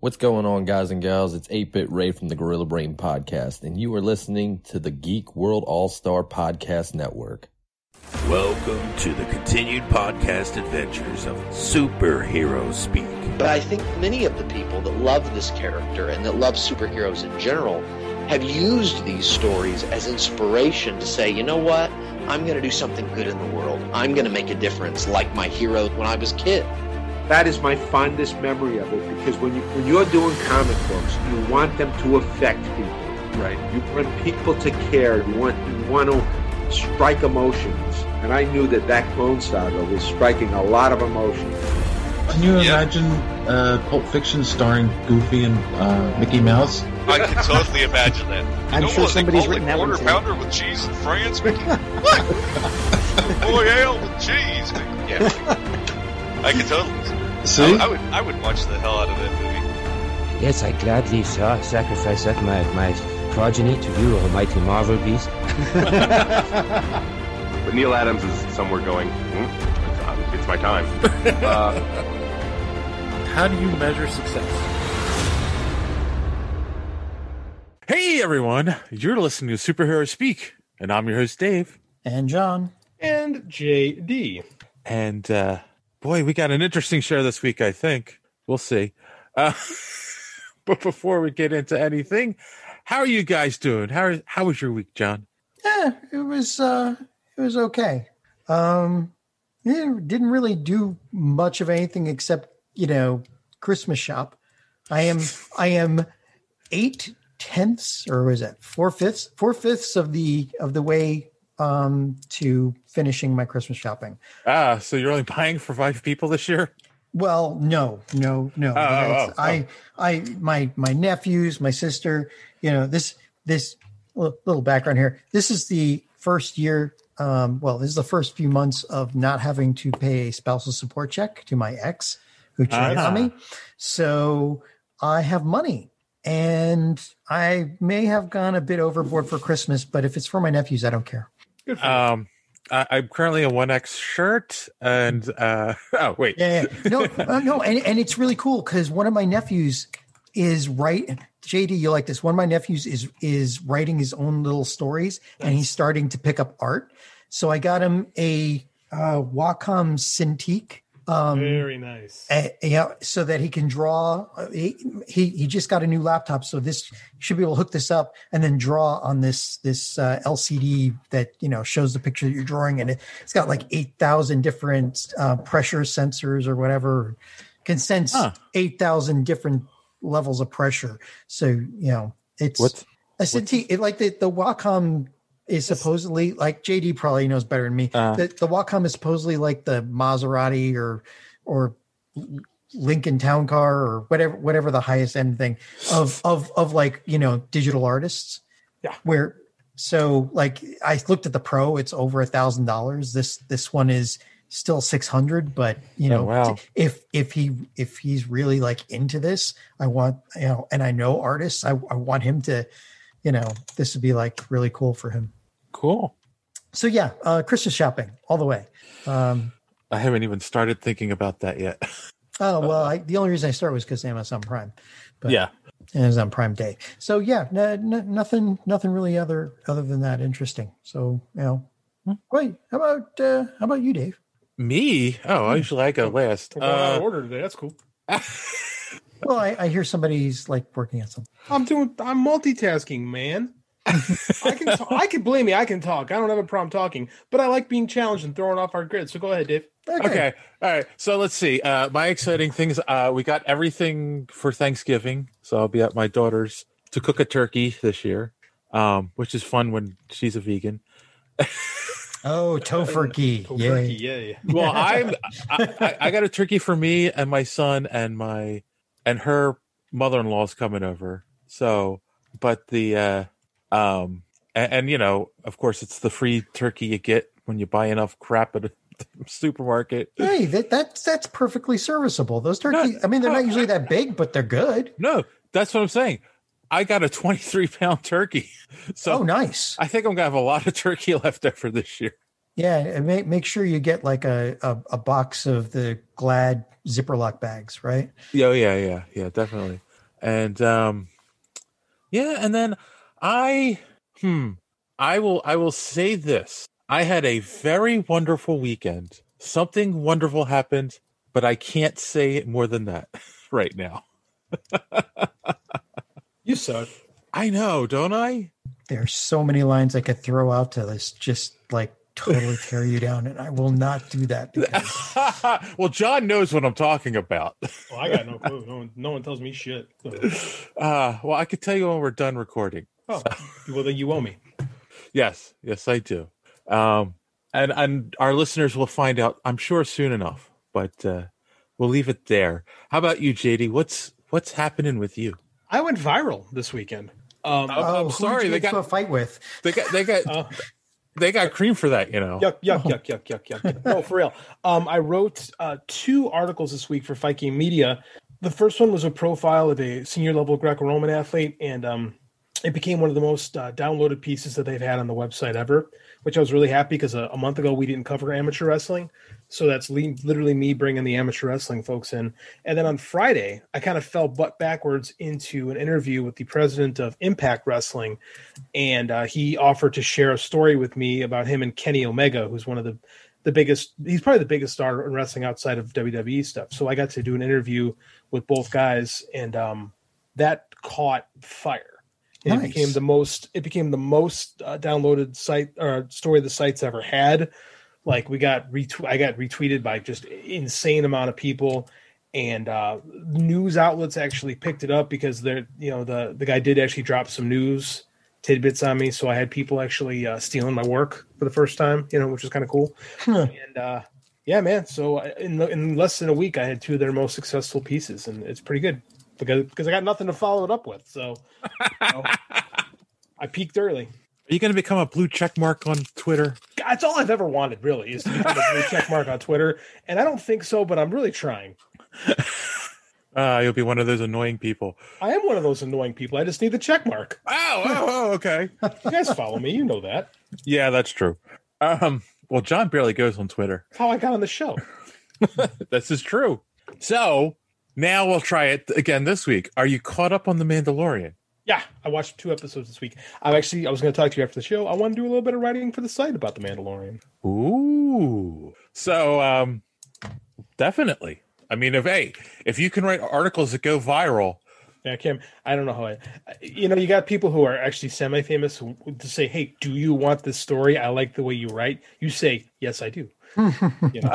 What's going on, guys and gals? It's 8 Bit Ray from the Gorilla Brain Podcast, and you are listening to the Geek World All Star Podcast Network. Welcome to the continued podcast adventures of Superhero Speak. But I think many of the people that love this character and that love superheroes in general have used these stories as inspiration to say, you know what? I'm going to do something good in the world. I'm going to make a difference like my hero when I was a kid. That is my fondest memory of it because when you when you're doing comic books, you want them to affect people. Right. You want people to care. You want you want to strike emotions. And I knew that that Clone Saga was striking a lot of emotions. Can you imagine uh, Pulp Fiction starring Goofy and uh, Mickey Mouse? I can totally imagine that. I'm Don't sure want somebody's to written that one quarter pounder with cheese and France, Mickey. what? Boy, ale with cheese. Mickey. Yeah, Mickey. I can totally. See? I, I would. I would watch the hell out of that movie. Yes, I gladly sa- sacrifice that my, my progeny to you, almighty Marvel beast. But Neal Adams is somewhere going, hmm, it's, it's my time. Uh, How do you measure success? Hey everyone, you're listening to Superhero Speak, and I'm your host Dave. And John. And JD. And uh boy, we got an interesting show this week, I think. We'll see. Uh but before we get into anything, how are you guys doing? How how was your week, John? Yeah, it was uh it was okay. Um yeah, didn't really do much of anything except, you know, Christmas shop. I am I am eight tenths or was it four fifths four fifths of the of the way um to finishing my Christmas shopping. Ah, so you're only buying for five people this year? Well, no, no, no. oh, That's- oh, I, I, my, my nephews, my sister. You know, this, this little little background here. This is the first year. Um, well, this is the first few months of not having to pay a spousal support check to my ex who cheated Ah. on me. So I have money, and I may have gone a bit overboard for Christmas. But if it's for my nephews, I don't care. Good. Um I, I'm currently a one X shirt and uh oh wait. Yeah, yeah. no, uh, no, and, and it's really cool because one of my nephews is right. JD, you like this? One of my nephews is is writing his own little stories, and he's starting to pick up art. So I got him a uh, Wacom Cintiq. Um, Very nice. uh, yeah, so that he can draw. uh, He, he he just got a new laptop, so this should be able to hook this up and then draw on this this uh, LCD that you know shows the picture that you're drawing, and it, it's got like eight thousand different uh, pressure sensors or whatever, can sense Huh. eight thousand different levels of pressure. So you know it's What's a Cintiq. It, like the the Wacom is supposedly like JD probably knows better than me. Uh. the, the Wacom is supposedly like the Maserati or or Lincoln Town Car or whatever whatever the highest end thing of of of like you know digital artists. Yeah. Where so like I looked at the Pro, it's over a thousand dollars. This this one is still six hundred, but you Oh, know wow. if if he if he's really like into this, I want you know, and I know artists, I, I want him to, you know, this would be like really cool for him. Cool. So yeah, uh Christmas shopping all the way. Um I haven't even started thinking about that yet. oh well I, the only reason I started was because Amazon Prime. But yeah. Amazon Prime Day. So yeah, no, no, nothing nothing really other other than that interesting. So you know wait, How about uh how about you, Dave? Me? Oh, usually I go last. We're going out Uh, order today. That's cool. Well, I, I hear somebody's like working on something. I'm doing. I'm multitasking, man. I can. Talk, I can blame me. I can talk. I don't have a problem talking, but I like being challenged and throwing off our grid. So go ahead, Dave. okay. All right. So let's see. Uh, my exciting things. Uh, we got everything for Thanksgiving. So I'll be at my daughter's to cook a turkey this year, um, which is fun when she's a vegan. Oh, tofurkey. Tofurkey, Yay. yay. Well, I'm. I, I, I got a turkey for me and my son and my and her mother-in-law's coming over. So, but the uh, um, and, and you know, of course, it's the free turkey you get when you buy enough crap at a supermarket. Hey, that, that's that's perfectly serviceable. Those turkeys, I mean, they're not usually that big, but they're good. No, that's what I'm saying. I got a 23 pound turkey. So oh, nice. I think I'm gonna have a lot of turkey left over this year. Yeah, and make make sure you get like a, a, a box of the Glad zipper lock bags, right? Yeah, oh, yeah, yeah, yeah, definitely. and um, yeah, and then I hmm I will I will say this. I had a very wonderful weekend. Something wonderful happened, but I can't say more than that right now. you suck. I know, don't I? There's so many lines I could throw out to this, just like totally tear you down, and I will not do that. Because... well, John knows what I'm talking about. Well, I got no clue. No one, no one tells me shit. So. Uh, well, I could tell you when we're done recording. Oh, well, then you owe me. Yes, yes, I do. Um, and and our listeners will find out, I'm sure, soon enough. But uh, we'll leave it there. How about you, JD? What's what's happening with you? I went viral this weekend. Um, oh, I'm sorry, they got a fight with. They got they got uh, they got cream for that, you know. Yuck, yuck, yuck, yuck, yuck, yuck. no, for real. Um, I wrote uh, two articles this week for Fight Game Media. The first one was a profile of a senior level Greco-Roman athlete, and um, it became one of the most uh, downloaded pieces that they've had on the website ever. Which I was really happy because a, a month ago we didn't cover amateur wrestling, so that's le- literally me bringing the amateur wrestling folks in. And then on Friday, I kind of fell butt backwards into an interview with the president of Impact Wrestling, and uh, he offered to share a story with me about him and Kenny Omega, who's one of the the biggest. He's probably the biggest star in wrestling outside of WWE stuff. So I got to do an interview with both guys, and um, that caught fire. It Nice. became the most. It became the most uh, downloaded site or story the site's ever had. Like we got retweet. I got retweeted by just insane amount of people, and uh, news outlets actually picked it up because they're you know the the guy did actually drop some news tidbits on me, so I had people actually uh, stealing my work for the first time. You know, which was kind of cool. And uh, yeah, man. So I- in in less than a week, I had two of their most successful pieces, and it's pretty good because because I got nothing to follow it up with. So you know, I peaked early. Are you going to become a blue check mark on Twitter? That's all I've ever wanted, really, is to become a blue check mark on Twitter. And I don't think so, but I'm really trying. Uh, you'll be one of those annoying people. I am one of those annoying people. I just need the check mark. Oh, oh, oh okay. You guys follow me. You know that. Yeah, that's true. Um, well, John barely goes on Twitter. That's how I got on the show. this is true. So now we'll try it again this week. Are you caught up on The Mandalorian? Yeah, I watched two episodes this week. I'm actually I was going to talk to you after the show. I want to do a little bit of writing for the site about the Mandalorian. Ooh. So um definitely. I mean if hey, if you can write articles that go viral, Yeah, Kim. I don't know how I. You know, you got people who are actually semi-famous who, to say, "Hey, do you want this story? I like the way you write." You say, "Yes, I do." you know,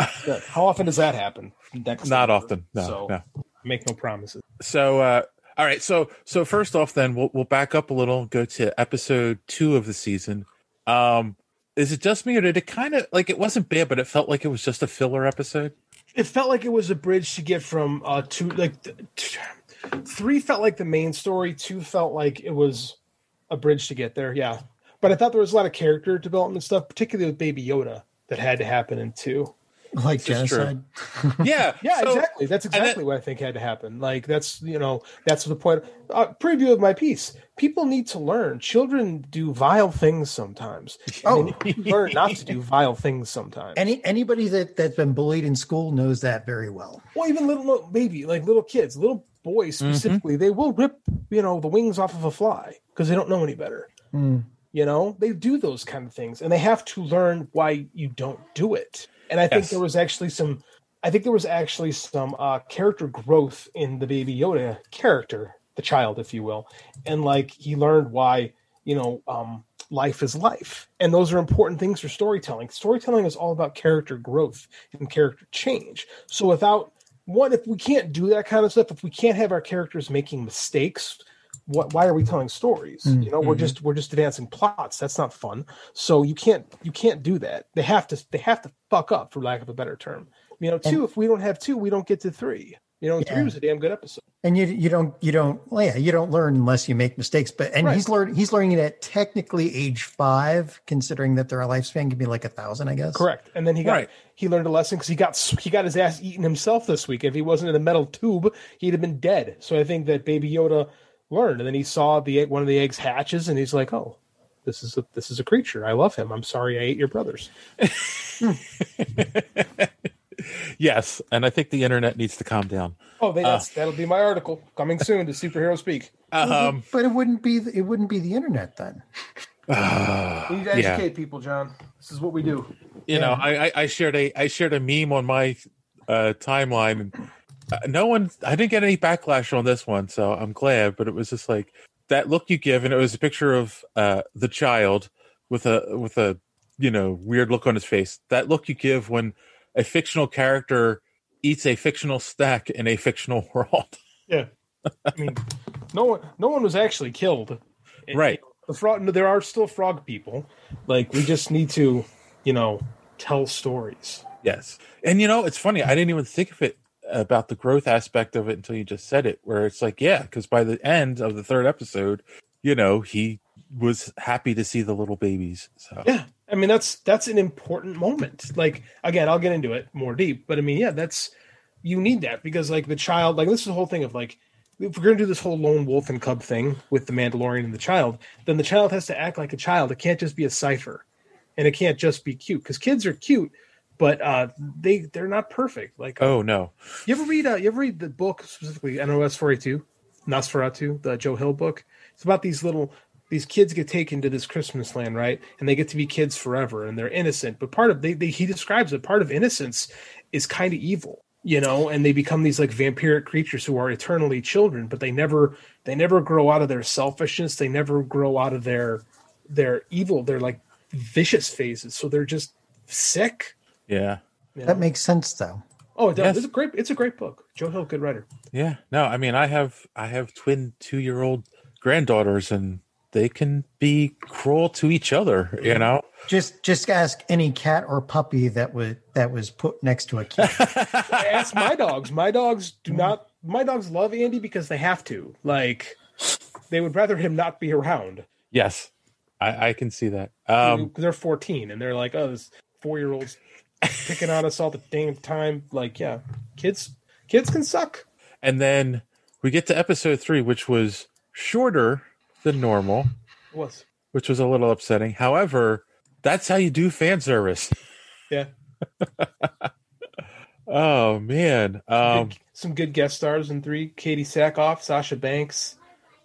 how often does that happen? Next not time? often. No, so no. Make no promises. So uh all right, so so first off then we'll we'll back up a little go to episode 2 of the season. Um is it just me or did it kind of like it wasn't bad but it felt like it was just a filler episode? It felt like it was a bridge to get from uh two like three felt like the main story. Two felt like it was a bridge to get there. Yeah, but I thought there was a lot of character development stuff, particularly with Baby Yoda, that had to happen in two. Like genocide. Yeah. Yeah, so- exactly. That's exactly what I think had to happen. Like that's you know that's the point. Uh, preview of my piece. People need to learn. Children do vile things sometimes. Oh. And they need to learn not to do vile things sometimes. Any anybody that that's been bullied in school knows that very well. Well, even little little baby, like little kids, little boys Mm-hmm. specifically, they will rip you know the wings off of a fly because they don't know any better. You know, they do those kind of things, and they have to learn why you don't do it. And I think there was actually some, I think there was actually some uh, character growth in the Baby Yoda character, the child, if you will, and like he learned why you know um, life is life, and those are important things for storytelling. Storytelling is all about character growth and character change. So without one, if we can't do that kind of stuff, if we can't have our characters making mistakes, what why are we telling stories? You know we're mm-hmm. just we're just advancing plots. That's not fun. So you can't you can't do that. They have to they have to fuck up for lack of a better term. You know two if we don't have two we don't get to three. You know three Yeah. was a damn good episode. And you you don't you don't well, yeah you don't learn unless you make mistakes. But and Right. he's learning he's learning it at technically age five, considering that their lifespan can be like a thousand, I guess. correct. And then he got Right. he learned a lesson because he got he got his ass eaten himself this week. If he wasn't in a metal tube he'd have been dead. So i think that baby yoda learned and then he saw the egg one of the eggs hatches and he's like oh this is a this is a creature i love him i'm sorry i ate your brothers yes, and I think the internet needs to calm down. Oh, they, Uh, that'll be my article coming soon to Superhero Speak. Um, but it wouldn't be the, it wouldn't be the internet then. uh, We need to yeah. educate people, John. This is what we do. you know, I, I I shared a I shared a meme on my uh, timeline, and uh, no one I didn't get any backlash on this one, so I'm glad. But it was just like that look you give, and it was a picture of uh, the child with a with a you know weird look on his face. That look you give when a fictional character eats a fictional snack in a fictional world. Yeah. I mean, no one, no one was actually killed. Right. The frog. There are still frog people. Like we just need to, you know, tell stories. Yes. And you know, it's funny. I didn't even think of it about the growth aspect of it until you just said it, where it's like, yeah, because by the end of the third episode, you know, he was happy to see the little babies. So Yeah. I mean, that's that's an important moment. Like again, I'll get into it more deep, but I mean, yeah, that's you need that because like the child, like this is the whole thing of like if we're gonna do this whole lone wolf and cub thing with the Mandalorian and the child, then the child has to act like a child. It can't just be a cipher, and it can't just be cute because kids are cute, but uh, they they're not perfect. Like Oh no. you ever read uh, you ever read the book specifically NOS forty two, Nosferatu, the Joe Hill book? It's about these little these kids get taken to this Christmas land, right? And they get to be kids forever and they're innocent. But part of they, they he describes that part of innocence is kind of evil, you know, and they become these like vampiric creatures who are eternally children, but they never they never grow out of their selfishness, they never grow out of their their evil, They're like vicious phases. So they're just sick. Yeah. you That know? makes sense though. Oh, it does. Yes. It's a great. It's a great book. Joe Hill, good writer. Yeah. No, I mean I have I have twin two year old granddaughters and they can be cruel to each other, you know? Just just ask any cat or puppy that was that was put next to a kid. I ask my dogs. My dogs do not. My dogs love Andy because they have to. Like, they would rather him not be around. Yes. I, I can see that. Um they're 14 and they're like, oh, this four year old's picking on us all the damn time. Like, yeah, kids, kids can suck. and then we get to episode three, which was shorter than normal. It was. which was a little upsetting. However, that's how you do fan service. Yeah. Oh man. Um some good guest stars in three. Katee Sackhoff, Sasha Banks,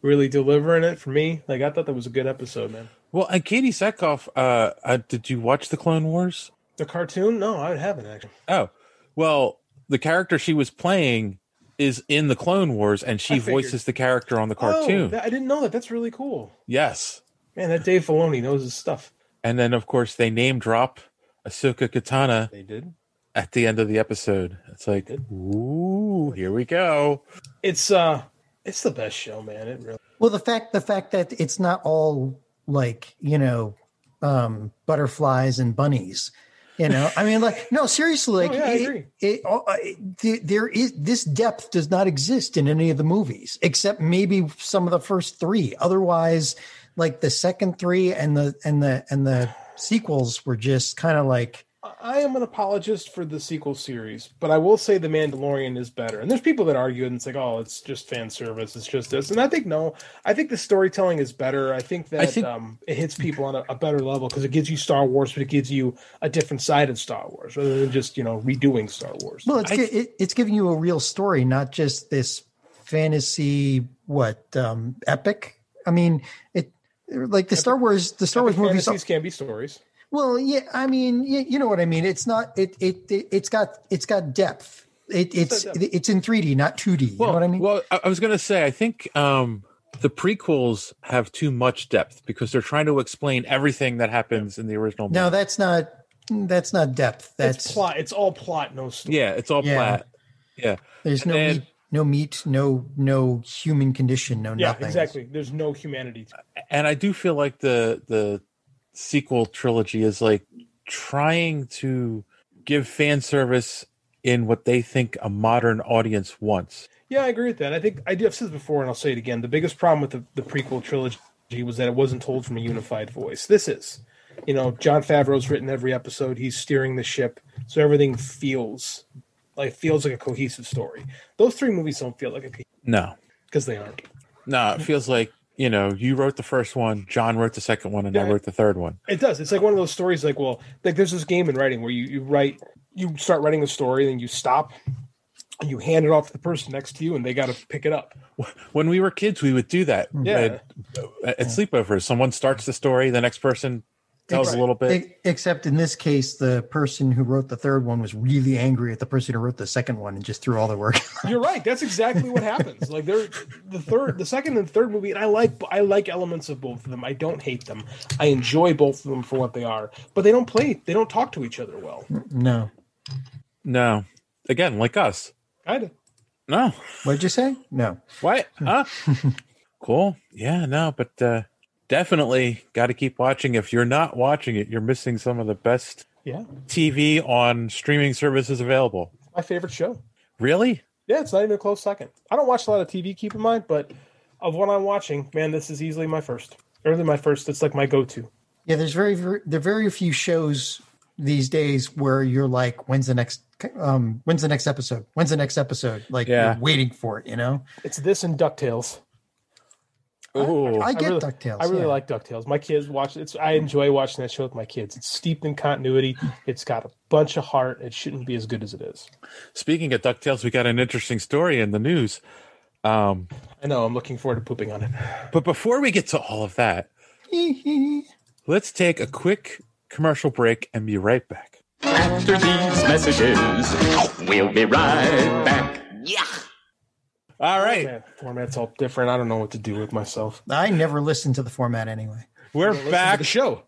really delivering it for me. Like, I thought that was a good episode, man. well and Katee Sackhoff, uh, uh did you watch the Clone Wars? The cartoon? No, I haven't actually. Oh. Well, the character she was playing is in the Clone Wars and she voices the character on the Oh, cartoon. that- I didn't know that. That's really cool. yes. Man, that Dave Filoni knows his stuff. And then of course they name drop Ahsoka Tano They did. at the end of the episode. It's like, ooh, here we go. It's uh, it's the best show, man. It really. Well, the fact the fact that it's not all like you know um, butterflies and bunnies. You know, I mean, like no, seriously, like No, yeah, it- it- oh, uh, it- there is this depth does not exist in any of the movies except maybe some of the first three. Otherwise, like the second three and the and the and the sequels were just kind of like I am an apologist for the sequel series, but I will say The Mandalorian is better. And there's people that argue and it's like, oh, it's just fan service, it's just this. And I think no, I think the storytelling is better. I think that I think- um, it hits people on a, a better level because it gives you Star Wars, but it gives you a different side of Star Wars rather than just you know redoing Star Wars. well, it's I- it, it's giving you a real story, not just this fantasy what um, epic. I mean, it like the Star Wars the Star Wars movies. fantasies can be stories. Well, yeah, I mean, you, you know what I mean. It's not it it, it it's got it's got depth. It, it's depth. it's in 3D, not 2D. You know what I mean? Well, I, I was going to say, I think um, the prequels have too much depth because they're trying to explain everything that happens in the original. no, movie. that's not that's not depth. That's it's plot. It's all plot, no story. yeah, it's all Yeah. flat. Yeah, there's no and- meat, no meat, no no human condition, no Yeah, nothing. exactly. There's no humanity. To and I do feel like the the sequel trilogy is like trying to give fan service in what they think a modern audience wants. Yeah, I agree with that. I think I do. I've said this before, and I'll say it again. The biggest problem with the, the prequel trilogy was that it wasn't told from a unified voice. This is, you know, Jon Favreau's written every episode. He's steering the ship, so everything feels like feels like a cohesive story. Those three movies don't feel like a No, because they aren't. no, it feels like you know, you wrote the first one, John wrote the second one, and I wrote the third one. It does. It's like one of those stories. Like, well, like there's this game in writing where you you write, you start writing a story, then you stop, and you hand it off to the person next to you, and they got to pick it up. When we were kids, we would do that. Yeah. At, at sleepovers, someone starts the story, the next person tells a little bit. Except in this case, the person who wrote the third one was really angry at the person who wrote the second one and just threw all their work. You're right. That's exactly what happens. Like they're the third, the second and third movie, and I like I like elements of both of them. I don't hate them. I enjoy both of them for what they are, but they don't play. They don't talk to each other well. no. No, again, like us. Kind of. No. What'd you say? No. What? Huh? cool. Yeah, no, but uh, definitely got to keep watching. If you're not watching it, you're missing some of the best Yeah, TV on streaming services available. my favorite show. Really? Yeah, it's not even a close second. I don't watch a lot of TV, keep in mind, but of what I'm watching, man, this is easily my first. Early my first. It's like my go-to. Yeah, there's very, very there are very few shows these days where you're like, when's the next um when's the next episode? When's the next episode? Like Yeah. you're waiting for it, you know? It's this and Ducktales. Ooh. I get really, DuckTales, I really yeah. like Ducktales. My kids watch it. I enjoy watching that show with my kids. It's steeped in continuity. It's got a bunch of heart. It shouldn't be as good as it is. Speaking of DuckTales, we got an interesting story in the news. Um, I know. I'm looking forward to pooping on it. but before we get to all of that, let's take a quick commercial break and be right back. After these messages, we'll be right back. Yeah. All right. Format, format's all different. I don't know what to do with myself. I never listened to the format anyway. We're Listen to back. the show.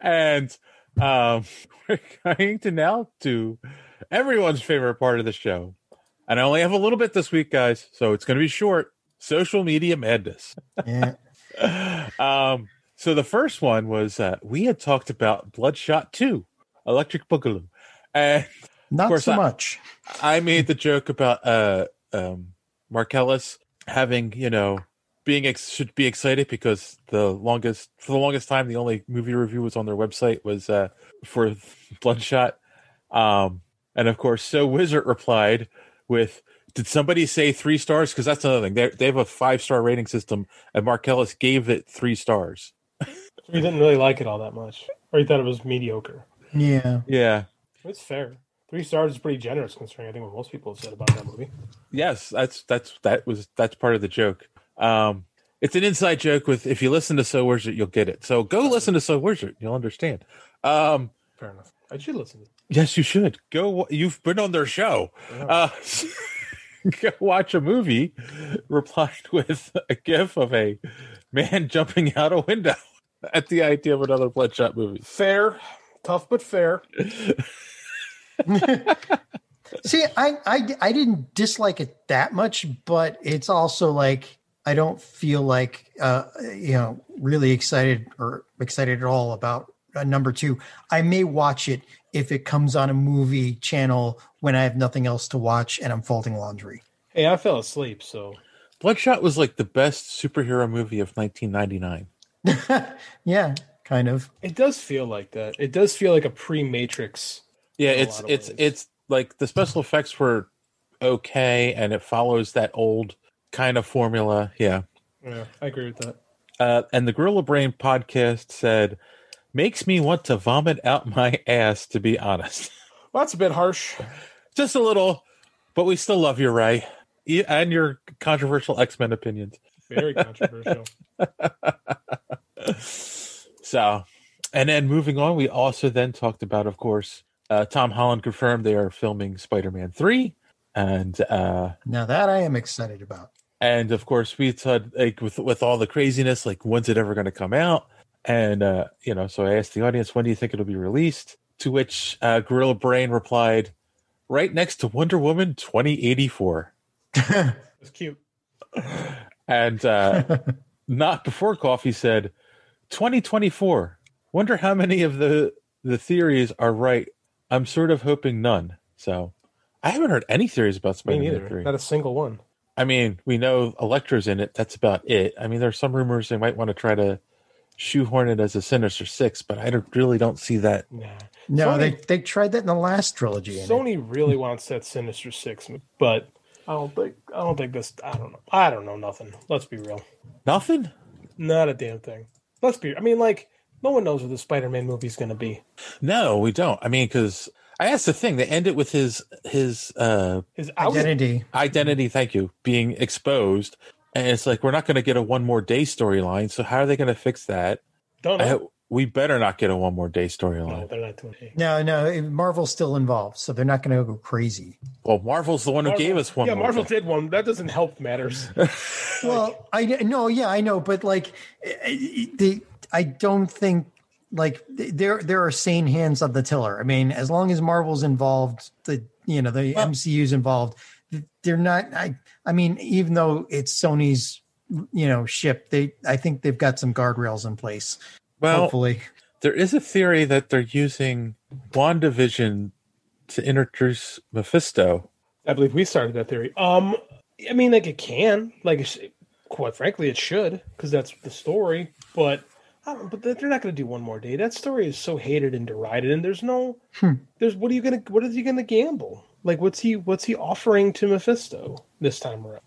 and um, we're going to now to everyone's favorite part of the show. And I only have a little bit this week, guys, so it's going to be short. Social media madness. Yeah. um, so the first one was uh, we had talked about Bloodshot 2, Electric Boogaloo. And Not so I- much. I made the joke about uh, um, Marcellus having, you know, being ex- should be excited because the longest for the longest time the only movie review was on their website was uh, for Bloodshot, um, and of course, so Wizard replied with, "Did somebody say three stars? Because that's another thing. They they have a five star rating system, and Marcellus gave it three stars. he didn't really like it all that much, or you thought it was mediocre. Yeah. Yeah, It's fair. Three stars is pretty generous considering I think what most people have said about that movie. Yes, that's that's that was that's part of the joke. Um, it's an inside joke with if you listen to So Wizard, you'll get it. So go listen to So Wizard, you'll understand. Um, Fair enough. I should listen. to yes, you should go. You've been on their show. Uh, go watch a movie. Replied with a gif of a man jumping out a window at the idea of another Bloodshot movie. Fair, tough but fair. See, I, I I didn't dislike it that much, but it's also like I don't feel like uh you know really excited or excited at all about uh, number two. I may watch it if it comes on a movie channel when I have nothing else to watch and I'm folding laundry. Hey, I fell asleep, so Bloodshot was like the best superhero movie of 1999. Yeah, kind of. it does feel like that. It does feel like a pre-Matrix. Yeah, it's it's ways. it's like the special effects were okay, and it follows that old kind of formula. Yeah, Yeah, I agree with that. uh, and the Gorilla Brain podcast said makes me want to vomit out my ass. To be honest, Well, that's a bit harsh. just a little, but we still love you, Ray, and your controversial X Men opinions. Very controversial. So, and then moving on, we also then talked about, of course, uh, Tom Holland confirmed they are filming Spider Man three, and uh, Now that I am excited about. and of course we said like with with all the craziness like when's it ever going to come out and uh you know so i asked the audience when do you think it'll be released to which uh gorilla brain replied right next to wonder woman 2084 It's cute. and uh not before coffee said 2024 wonder how many of the the theories are right i'm sort of hoping none so i haven't heard any theories about Me spider-man neither. 3 Not a single one. I mean, we know Electro's in it. That's about it. I mean, there are some rumors they might want to try to shoehorn it as a Sinister Six, but I don't, really don't see that. Nah. No, Sony- they they tried that in the last trilogy. Sony really wants that Sinister Six, but I don't think I don't think this. I don't know. I don't know nothing. Let's be real. Nothing. Not a damn thing. Let's be. I mean, like, no one knows what the Spider-Man movie is going to be. No, we don't. I mean, because I asked the thing. They end it with his his uh His Identity. identity. Thank you, being exposed, and it's like we're not going to get a one more day storyline. So how are they going to fix that? Don't know. ho- we better not get a one more day storyline. No, they're not doing it. No, no, Marvel's still involved, so they're not going to go crazy. Well, Marvel's the one who gave us one. Yeah, more Marvel day. did one. That doesn't help matters. Well, I no, yeah, I know, but like the I don't think like there there are sane hands on the tiller. I mean, as long as Marvel's involved, the you know the MCU's involved, they're not. I I mean, even though it's Sony's you know ship, they I think they've got some guardrails in place. Well, hopefully, There is a theory that they're using WandaVision to introduce Mephisto. I believe we started that theory. Um, I mean, like it can, like, quite frankly, it should, because that's the story. But, I don't, but they're not going to do one more day. That story is so hated and derided, and there's no, there's what are you gonna, what is he gonna gamble? Like, what's he, what's he offering to Mephisto this time around?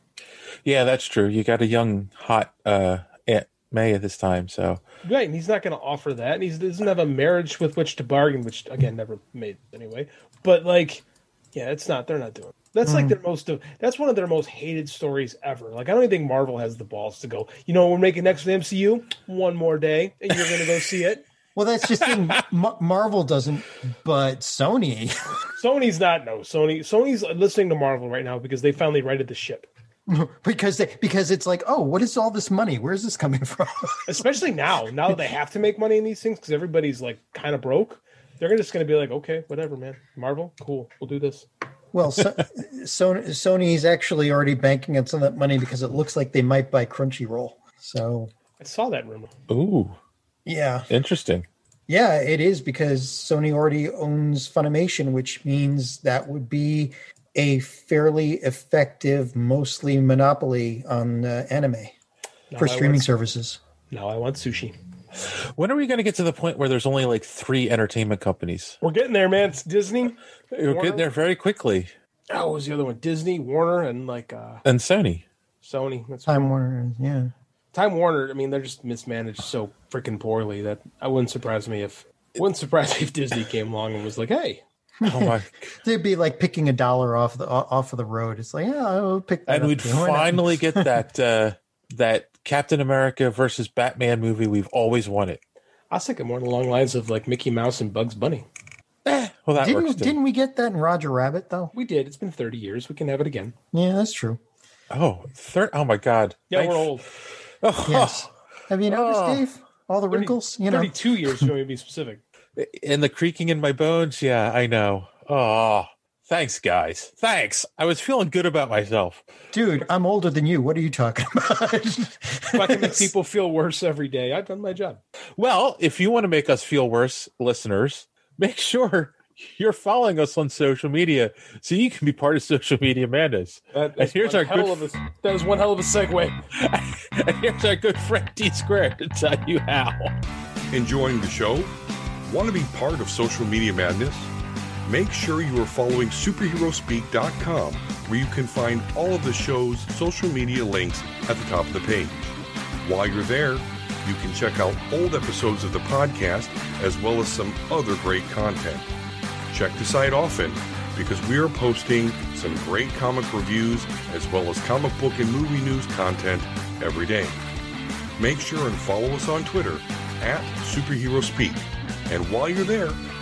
Yeah, that's true. You got a young, hot uh, Aunt May at this time, so Right, and he's not going to offer that, and he doesn't have a marriage with which to bargain, which again never made anyway. But like, yeah, it's not. They're not doing. It. That's like Mm. their most of. That's one of their most hated stories ever. Like, I don't even think Marvel has the balls to go. You know, we're making next with MCU. One more day, and you're going to go see it. well, that's just thing. Ma- Marvel doesn't, but Sony. Sony's not. No, Sony. Sony's listening to Marvel right now because they finally righted the ship. because they, because it's like, oh, what is all this money? Where's this coming from? Especially now. Now that they have to make money in these things because everybody's like kind of broke. They're just going to be like, okay, whatever, man. Marvel, cool. We'll do this. Well, so, Sony Sony's actually already banking on some of that money because it looks like they might buy Crunchyroll. So I saw that rumor. ooh, yeah, interesting. yeah, it is because Sony already owns Funimation, which means that would be a fairly effective, mostly monopoly on uh, anime Now for I streaming want- services. Now I want sushi. When are we going to get to the point where there's only like three entertainment companies? We're getting there, man. It's Disney. We're getting there very quickly. Oh, what was the other one? Disney, Warner, and like uh And Sony. Sony. That's Time Warner, yeah. Time Warner. I mean, they're just mismanaged so freaking poorly that I wouldn't surprise me if wouldn't surprise me if Disney came along and was like, "Hey, Oh my! They'd be like picking a dollar off the off of the road. It's like, yeah, I'll pick that and up. we'd finally get that uh, that Captain America versus Batman movie we've always wanted. I was thinking more along the lines of like Mickey Mouse and Bugs Bunny." Eh, well, that didn't works. too. didn't we get that in Roger Rabbit though? We did. It's been thirty years. We can have it again. Yeah, that's true. Oh, third. Oh my God. Yeah, Thank- we're old. Oh, Yes. Have you noticed, Oh. Dave? All the wrinkles, you know. Thirty-two years. You want me to be specific? And the creaking in my bones. Yeah, I know. Oh, thanks, guys. Thanks. I was feeling good about myself. Dude, I'm older than you. What are you talking about? If I can make people feel worse every day, I've done my job. Well, if you want to make us feel worse, listeners, make sure you're following us on social media so you can be part of social media madness. That, And that's here's one our hell good of a, that was one hell of a segue. and here's our good friend T Squared to tell you how. Enjoying the show? Want to be part of social media madness? Make sure you are following superheroespeak.com where you can find all of the show's social media links at the top of the page. While you're there, you can check out old episodes of the podcast as well as some other great content. Check the site often because we are posting some great comic reviews as well as comic book and movie news content every day. Make sure and follow us on Twitter at Superhero Speak. And while you're there,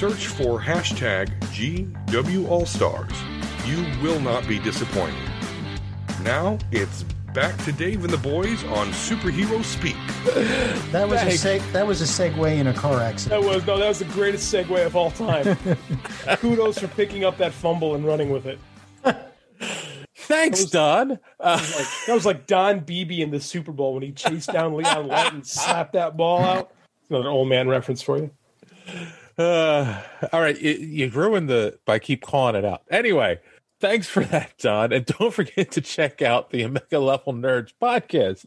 Search for hashtag GWAllStars. You will not be disappointed. Now it's back to Dave and the boys on Superhero Speak. that was a seg- that was a segue in a car accident. That was no, that was the greatest segue of all time. Kudos for picking up that fumble and running with it. Thanks, Don. Uh, That was like, that was like Don Beebe in the Super Bowl when he chased down Leon Lett and slapped that ball out. Another old man reference for you. Uh, all right, you, you ruined the by keep calling it out. Anyway, thanks for that, Don, and don't forget to check out the Omega Level Nerds podcast,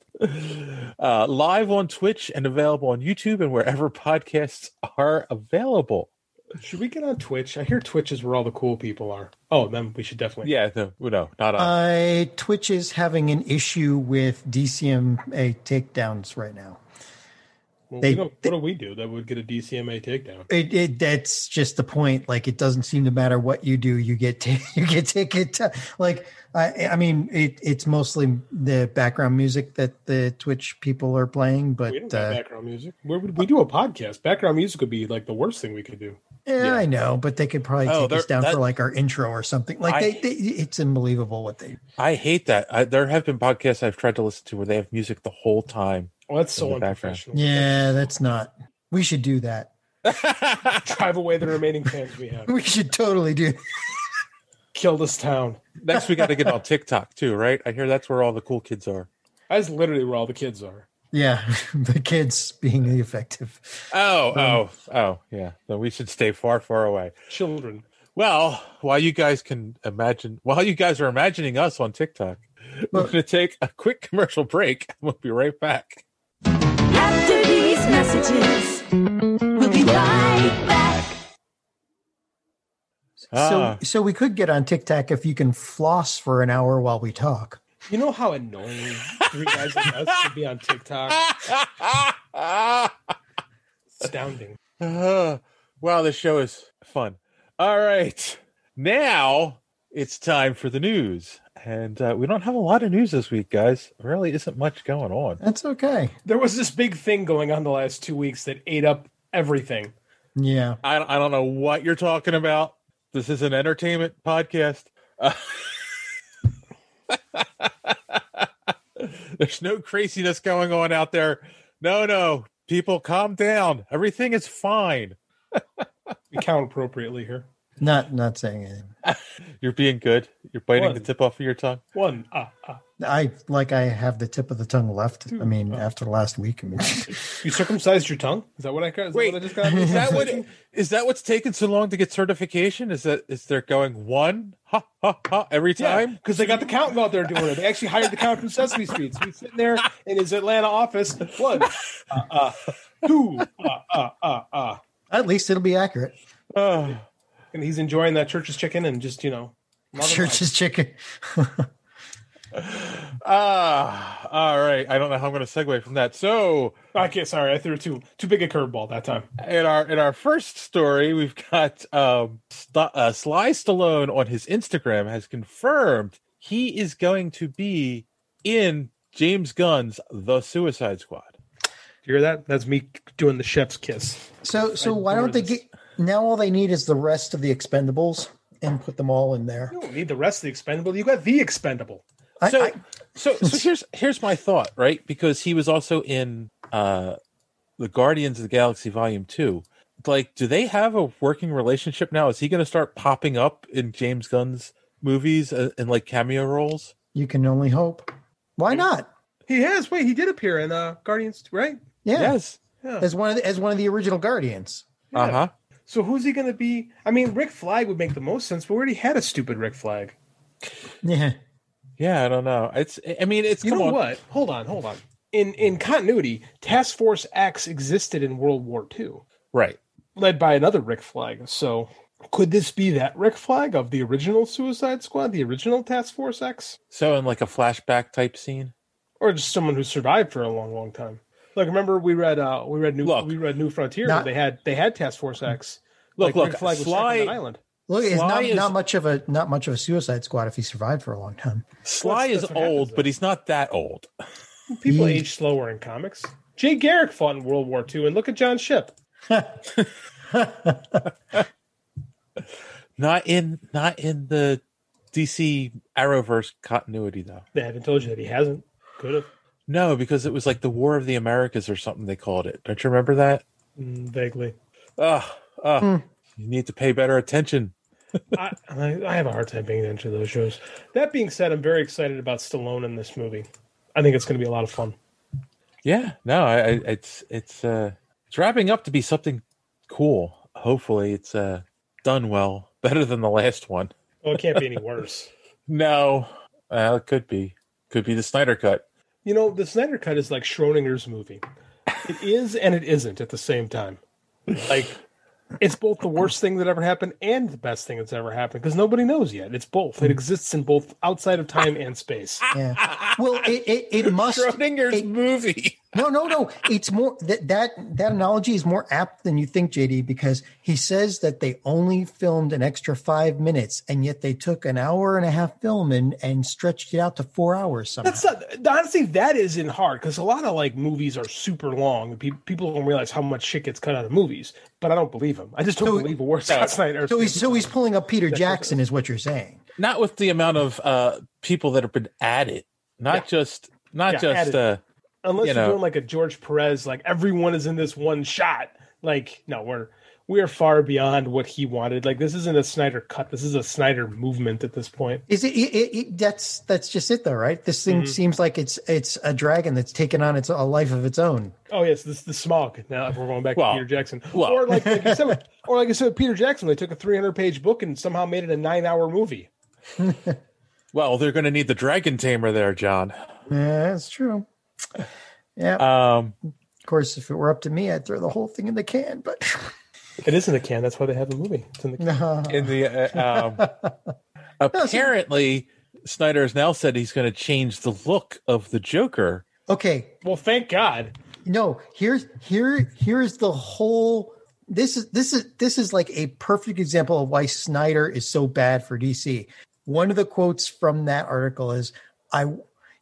uh, live on Twitch and available on YouTube and wherever podcasts are available. Should we get on Twitch? I hear Twitch is where all the cool people are. Oh, then we should definitely. Yeah, no, no not on. Uh, Twitch is having an issue with DCMA takedowns right now. Well, they- we don't, what do we do that would get a DCMA takedown? It, it that's just the point. Like it doesn't seem to matter what you do, you get ta- you get ticket. Like I, I mean, it, it's mostly the background music that the Twitch people are playing. But we don't uh, background music. Where would we do a podcast? Background music would be like the worst thing we could do. yeah, I know, but they could probably Oh, take us down that- for like our intro or something. Like I- they, they, it's unbelievable what they. I hate that. I, there have been podcasts I've tried to listen to where they have music the whole time. Well, that's in so unprofessional. Yeah, that's not. We should do that. Drive away the remaining fans we have. We should totally do. Kill this town. Next, we got to get on TikTok too, right? I hear that's where all the cool kids are. That's literally where all the kids are. Yeah, the kids being the effective. Oh, Um, oh, oh, yeah. Then we should stay far, far away. Children. Well, while you guys can imagine, while you guys are imagining us on TikTok, we're going to take a quick commercial break. We'll be right back. After these messages, we'll be right back. Ah. So, so we could get on TikTok if you can floss for an hour while we talk. You know how annoying three guys like us to be on TikTok? Astounding. Uh, wow, this show is fun. All right. Now it's time for the news. And uh, we don't have a lot of news this week, guys. Really isn't much going on. That's okay. There was this big thing going on the last two weeks that ate up everything. Yeah. I, I don't know what you're talking about. This is an entertainment podcast. Uh, there's no craziness going on out there. No, no. People, calm down. Everything is fine. We count appropriately here. Not not saying anything. You're being good. You're biting One. the tip off of your tongue. One. Ah, ah. I like I have the tip of the tongue left. I mean, Oh. after last week. I mean, You circumcised your tongue? Is that what I got? Is Wait, that what I just got? Is that what? Is that what's taking so long to get certification? Is that is there going one ha ha ha every time? because they got the accountant out there doing it. They actually hired the accountant from Sesame Street. So he's sitting there in his Atlanta office. One, uh, uh, two, uh, uh, uh, uh. at least it'll be accurate. Oh, And he's enjoying that church's chicken and just, you know, Church's chicken. ah, all right. I don't know how I'm going to segue from that. So, life. Okay, sorry, I threw too too big a curveball that time. in our in our first story, we've got um, St- uh, Sly Stallone on his Instagram has confirmed he is going to be in James Gunn's The Suicide Squad. Do you hear that? That's me doing the chef's kiss. So so I why don't adore they get now? All they need is the rest of the Expendables and put them all in there. You don't need the rest of the expendable. You got the expendable. I, so, I- so, so here's here's my thought, right? Because he was also in uh, the Guardians of the Galaxy Volume Two. Like, do they have a working relationship now? Is he going to start popping up in James Gunn's movies uh, in like cameo roles? you can only hope. Why not? He has. Wait, he did appear in uh, Guardians, right? Yeah, Yes. Yeah. as one of the, as one of the original Guardians. Uh huh. So who's he going to be? I mean, Rick Flag would make the most sense, but we already had a stupid Rick Flag. Yeah, Yeah, I don't know. It's. I mean, it's. You know on. what? Hold on, hold on. In in continuity, Task Force X existed in World War II, Right. led by another Rick Flag. So could this be that Rick Flag of the original Suicide Squad, the original Task Force X, So in like a flashback type scene. or just someone who survived for a long, long time? Like remember we read uh we read new Look, we read New Frontier not- they had they had Task Force X. Look, like look, Rick Flag was Sly- on island. look, it's not is- not much of a not much of a Suicide Squad if he survived for a long time. Sly that's is what happens, old, though. but he's not that old. People He- age slower in comics. Jay Garrick fought in World War II, and look at John Shipp. Not in. Not in the DC Arrowverse continuity though. They haven't told you that he hasn't. Could have. No, because it was like the War of the Americas or something they called it. Don't you remember that? Mm, vaguely. Ugh, ugh. You need to pay better attention. I, I I have a hard time paying attention to those shows. That being said, I'm very excited about Stallone in this movie. I think it's going to be a lot of fun. Yeah, no, I, I it's it's uh it's wrapping up to be something cool. Hopefully, it's uh, done well, better than the last one. Well, it can't be any worse. No, uh, it could be. Could be the Snyder cut. You know, the Snyder Cut is like Schrodinger's movie. It is and it isn't at the same time. Like, it's both the worst thing that ever happened and the best thing that's ever happened because nobody knows yet. It's both. It hmm. exists in both outside of time and space. Yeah. Well, it it, it must Schrodinger's movie. No, no, no. It's more that that that analogy is more apt than you think, JD, because he says that they only filmed an extra five minutes, and yet they took an hour and a half film and and stretched it out to four hours. Somehow. That's not, honestly that isn't hard because a lot of like movies are super long. Pe- People don't realize how much shit gets cut out of movies, but I don't believe him. I just don't believe a word Scott Snyder. So he's so he's pulling up Peter Jackson, is what you're saying. Not with the amount of uh, people that have been added. Not just, not Yeah, just. added. Uh, Unless you you are know. doing like a George Perez, like everyone is in this one shot. Like no, we're we are far beyond what he wanted. Like this isn't a Snyder cut. This is a Snyder movement at this point. Is it, it, it, it- That's that's just it, though, right? This thing Mhm. seems like it's it's a dragon that's taken on its a life of its own. Oh yes, this the Smaug. Now if we're going back Well, to Peter Jackson, well. or like, like you said, or like I said, Peter Jackson, they took a 300 page book and somehow made it a nine hour movie. well, they're going to need the Dragon Tamer there, John. Yeah, that's true. Yeah. Um, of course, if it were up to me, I'd throw the whole thing in the can. But It is in the can. That's why they have the movie. It's in the can. no. in the uh, um, apparently, Snyder has now said he's going to change the look of the Joker. okay, Well, thank God. no. Here's here here's the whole. This is this is this is like a perfect example of why Snyder is so bad for DC. One of the quotes from that article is, "I."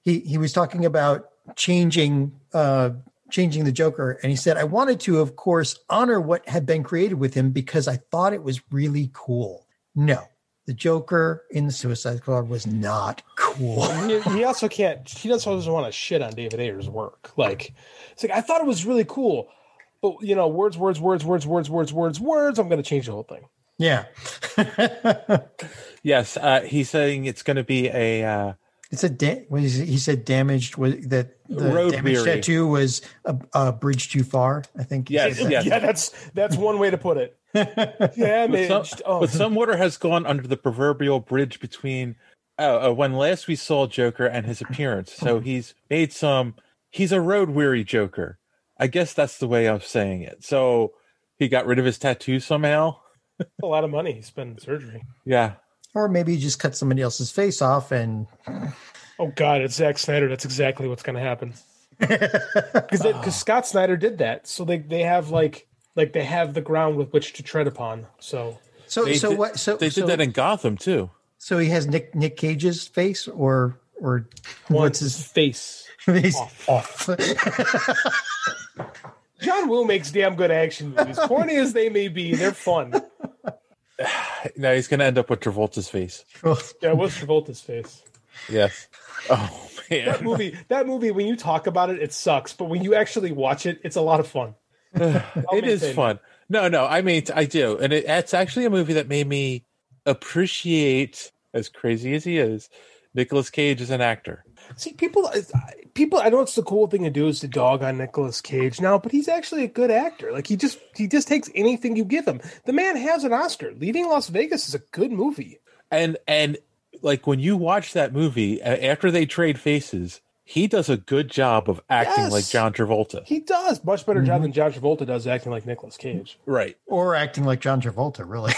He he was talking about changing uh changing the Joker, and he said, "I wanted to, of course, honor what had been created with him because I thought it was really cool." No, the Joker in the Suicide Squad was not cool. he, he also can't. He also doesn't want to shit on David Ayer's work. Like, it's like I thought it was really cool, but you know, words, words, words, words, words, words, words, words. I'm going to change the whole thing. Yeah. Yes, uh, he's saying it's going to be a. Uh, It's a da- what is he said damaged was that the Road damage weary. tattoo was a, a bridge too far. I think. he Yes, that. yes. Yeah, that's that's one way to put it. Damaged. but, some, oh. but some water has gone under the proverbial bridge between uh, uh, when last we saw Joker and his appearance. So he's made some. He's a road weary Joker. I guess that's the way of saying it. So he got rid of his tattoo somehow. a lot of money he spent in surgery. Yeah. Or maybe he just cut somebody else's face off and Oh God, it's Zack Snyder. That's exactly what's going to happen. Because because Scott Snyder did that, so they they have like like they have the ground with which to tread upon. So so They so did- what? So They did so, that in Gotham too. so he has Nick Nick Cage's face or or what's what's his his face? face off. off? John Woo makes damn good action movies. Corny as they may be, they're fun. Now he's going to end up with Travolta's face. Yeah, what's Travolta's face? Yes. Oh man, That movie, that movie. When you talk about it, it sucks, but when you actually watch it, it's a lot of fun. it is maintain fun. No, no, I mean I do, and it, it's actually a movie that made me appreciate, as crazy as he is, Nicolas Cage as an actor. See, people, people. I know it's the cool thing to do is to dog on Nicolas Cage now, but he's actually a good actor. Like he just, he just takes anything you give him. The man has an Oscar. Leaving Las Vegas is a good movie. And and like when you watch that movie after they trade faces, he does a good job of acting Yes. like John Travolta. He does much better job mm-hmm. than John Travolta does acting like Nicolas Cage. Right. or acting like John Travolta, really.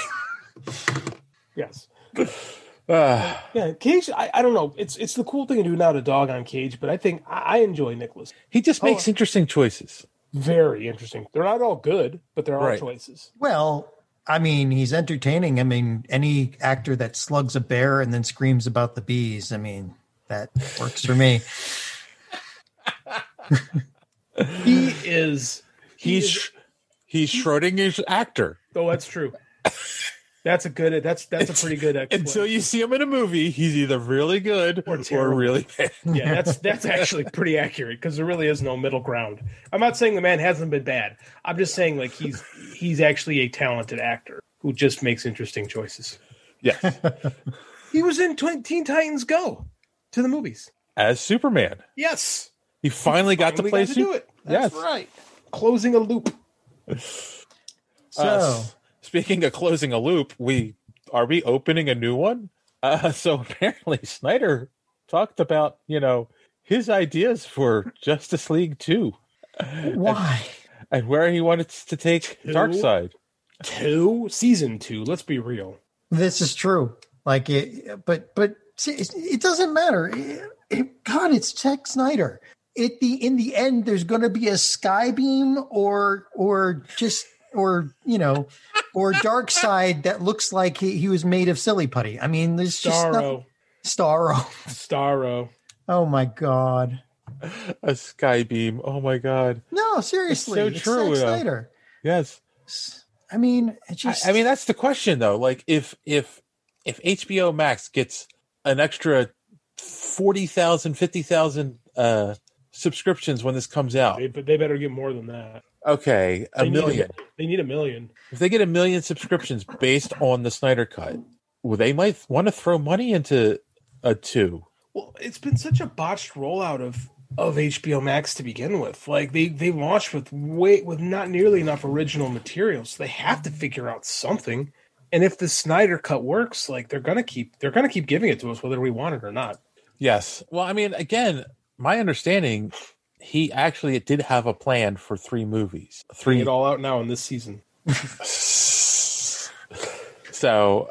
Yes. Uh, Yeah, Cage. I, I don't know. It's it's the cool thing to do now to dog on Cage, but I think I, I enjoy Nicholas. he just Oh. makes interesting choices. Very interesting. They're not all good, but there are Right. choices. Well, I mean, he's entertaining. I mean, any actor that slugs a bear and then screams about the bees, I mean, that works for me. He is. He He's is, Sch- he's Schrodinger's actor. oh, that's true. That's a good. That's that's a pretty good. Until you see him in a movie, he's either really good Or or, really bad. yeah, that's that's actually pretty accurate because there really is no middle ground. I'm not saying the man hasn't been bad. I'm just saying like he's he's actually a talented actor who just makes interesting choices. Yes. He was in Tw- Teen Titans Go to the movies. As Superman. Yes, He finally got to play got to do it. That's Yes. right. Closing a loop. So, Uh, s- speaking of closing a loop, we are we opening a new one? Uh, so apparently Snyder talked about you know his ideas for Justice League Two. Why? And, and where he wanted to take Two? Darkseid. Two season two. Let's be real. This is true. Like it, but but see, it it doesn't matter. It- it- God, it's Zack Snyder. It the in the end, there's going to be a sky beam or or just or you know or dark side that looks like he, he was made of silly putty. I mean, there's just nothing. Starro. Starro. Starro. Oh my god. A sky beam. Oh my god. No, seriously, so it's true, Zack. Snyder. Yes. I mean, it I, just. I mean that's the question though. Like if if if HBO Max gets an extra 40,000 50,000 uh subscriptions when this comes out. They, but they better get more than that. Okay, a They need million. they need a million. If they get a million subscriptions based on the Snyder cut, well, they might want to throw money into a two. Well, it's been such a botched rollout of of HBO Max to begin with. Like they they launched with way with not nearly enough original material, so they have to figure out something. And if the Snyder cut works, like they're gonna keep they're gonna keep giving it to us whether we want it or not. Yes. Well, I mean, again, my understanding, he actually did have a plan for three movies. Bring Three. it all out now in this season. So,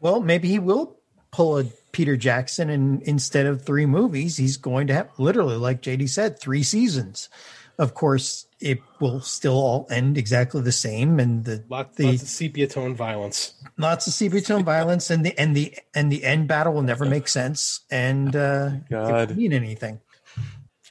Well, maybe he will pull a Peter Jackson, and instead of three movies, he's going to have literally, like JD said, three seasons. Of course, it will still all end exactly the same, and the Lots, the lots of sepia tone violence. lots of sepia tone violence, and the and the and the end battle will never make sense, and uh, it won't mean anything.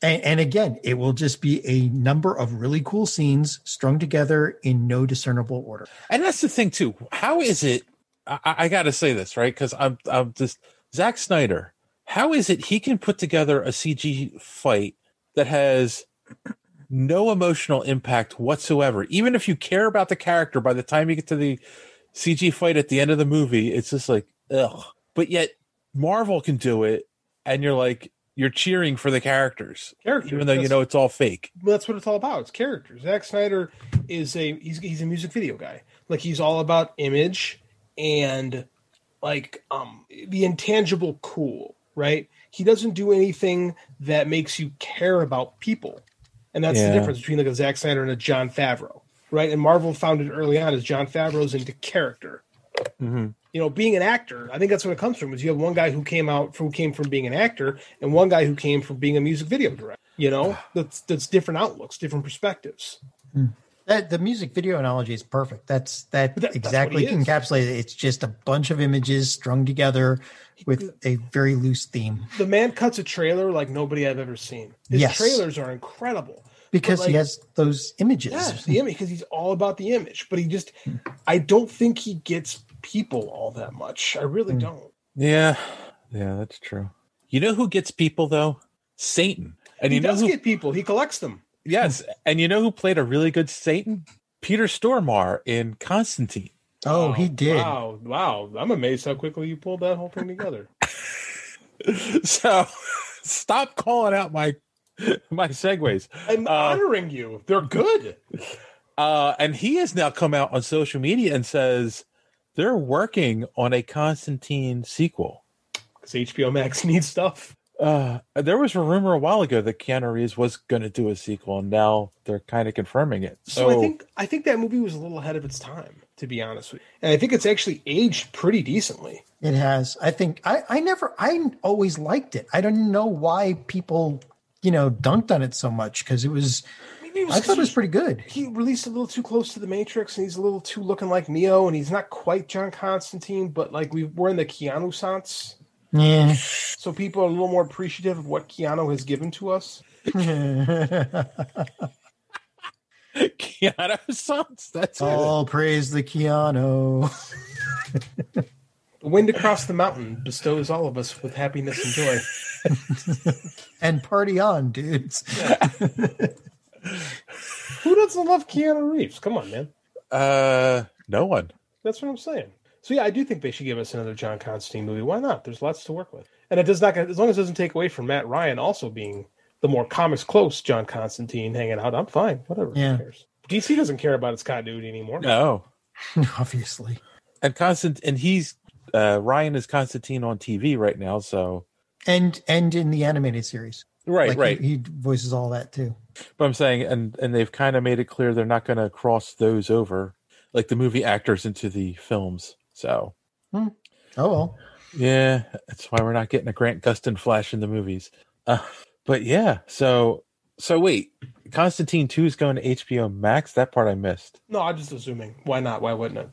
And, and again, it will just be a number of really cool scenes strung together in no discernible order. and that's the thing too. How is it? I, I got to say this right because I'm I'm just Zack Snyder. How is it he can put together a CG fight that has no emotional impact whatsoever? Even if you care about the character, by the time you get to the CG fight at the end of the movie, it's just like ugh. But yet Marvel can do it, and you're like you're cheering for the characters, Characters, even though you know it's all fake. That's what it's all about. It's characters. Zack Snyder is a he's he's a music video guy. Like he's all about image and like um the intangible cool, right? He doesn't do anything that makes you care about people. And that's Yeah. the difference between like a Zack Snyder and a Jon Favreau, right? And Marvel found it early on as Jon Favreau's into character. Mm-hmm. You know, being an actor, I think that's what it comes from. Is you have one guy who came out who came from being an actor, and one guy who came from being a music video director. You know, that's that's different outlooks, different perspectives. Hmm. That the music video analogy is perfect. That's that, that's exactly what he encapsulated. It's just a bunch of images strung together with a very loose theme. The man cuts a trailer like nobody I've ever seen. His Yes. trailers are incredible Because But, he has those images. Yes, the image because he's all about the image. But he just, hmm. I don't think he gets people all that much. I really Hmm. don't. Yeah, yeah, that's true. You know who gets people though? Satan. And he you know does who? get people. He collects them. yes, and you know who played a really good Satan? Peter Stormare in Constantine. Oh, he did. Wow, wow! I'm amazed how quickly you pulled that whole thing together. So stop calling out my my segues. I'm honoring you. They're good. Uh, and he has now come out on social media and says they're working on a Constantine sequel. Because HBO Max needs stuff. Uh, there was a rumor a while ago that Keanu Reeves was going to do a sequel, and now they're kind of confirming it. So, I think I think that movie was a little ahead of its time, to be honest with you. And I think it's actually aged pretty decently. It has. I think I, I never I always liked it. I don't know why people, you know, dunked on it so much because it was Maybe it was I thought it was pretty good. He released a little too close to the Matrix, and he's a little too looking like Neo, and he's not quite John Constantine, but like we we're in the Keanu sans. Yeah. So people are a little more appreciative of what Keanu has given to us. Keanu songs. That's it. All praise the Keanu. The wind across the mountain bestows all of us with happiness and joy. and party on, dudes. Who doesn't love Keanu Reeves? Come on, man. Uh, no one. That's what I'm saying. So yeah, I do think they should give us another John Constantine movie. Why not? There's lots to work with, and it does not as long as it doesn't take away from Matt Ryan also being the more comics close John Constantine hanging out. I'm fine. Whatever. Who Yeah. cares? DC doesn't care about its continuity anymore. No, obviously. And Constant and he's uh, Ryan is Constantine on TV right now, so And and in the animated series. Right, Like, right. He, he voices all that too. But I'm saying, and and they've kind of made it clear they're not going to cross those over, like the movie actors into the films. So Hmm. Oh well. yeah, that's why we're not getting a Grant Gustin Flash in the movies. Uh, but yeah, so so wait, Constantine Two is going to HBO Max. That part I missed. No, I'm just assuming. Why not? Why wouldn't it?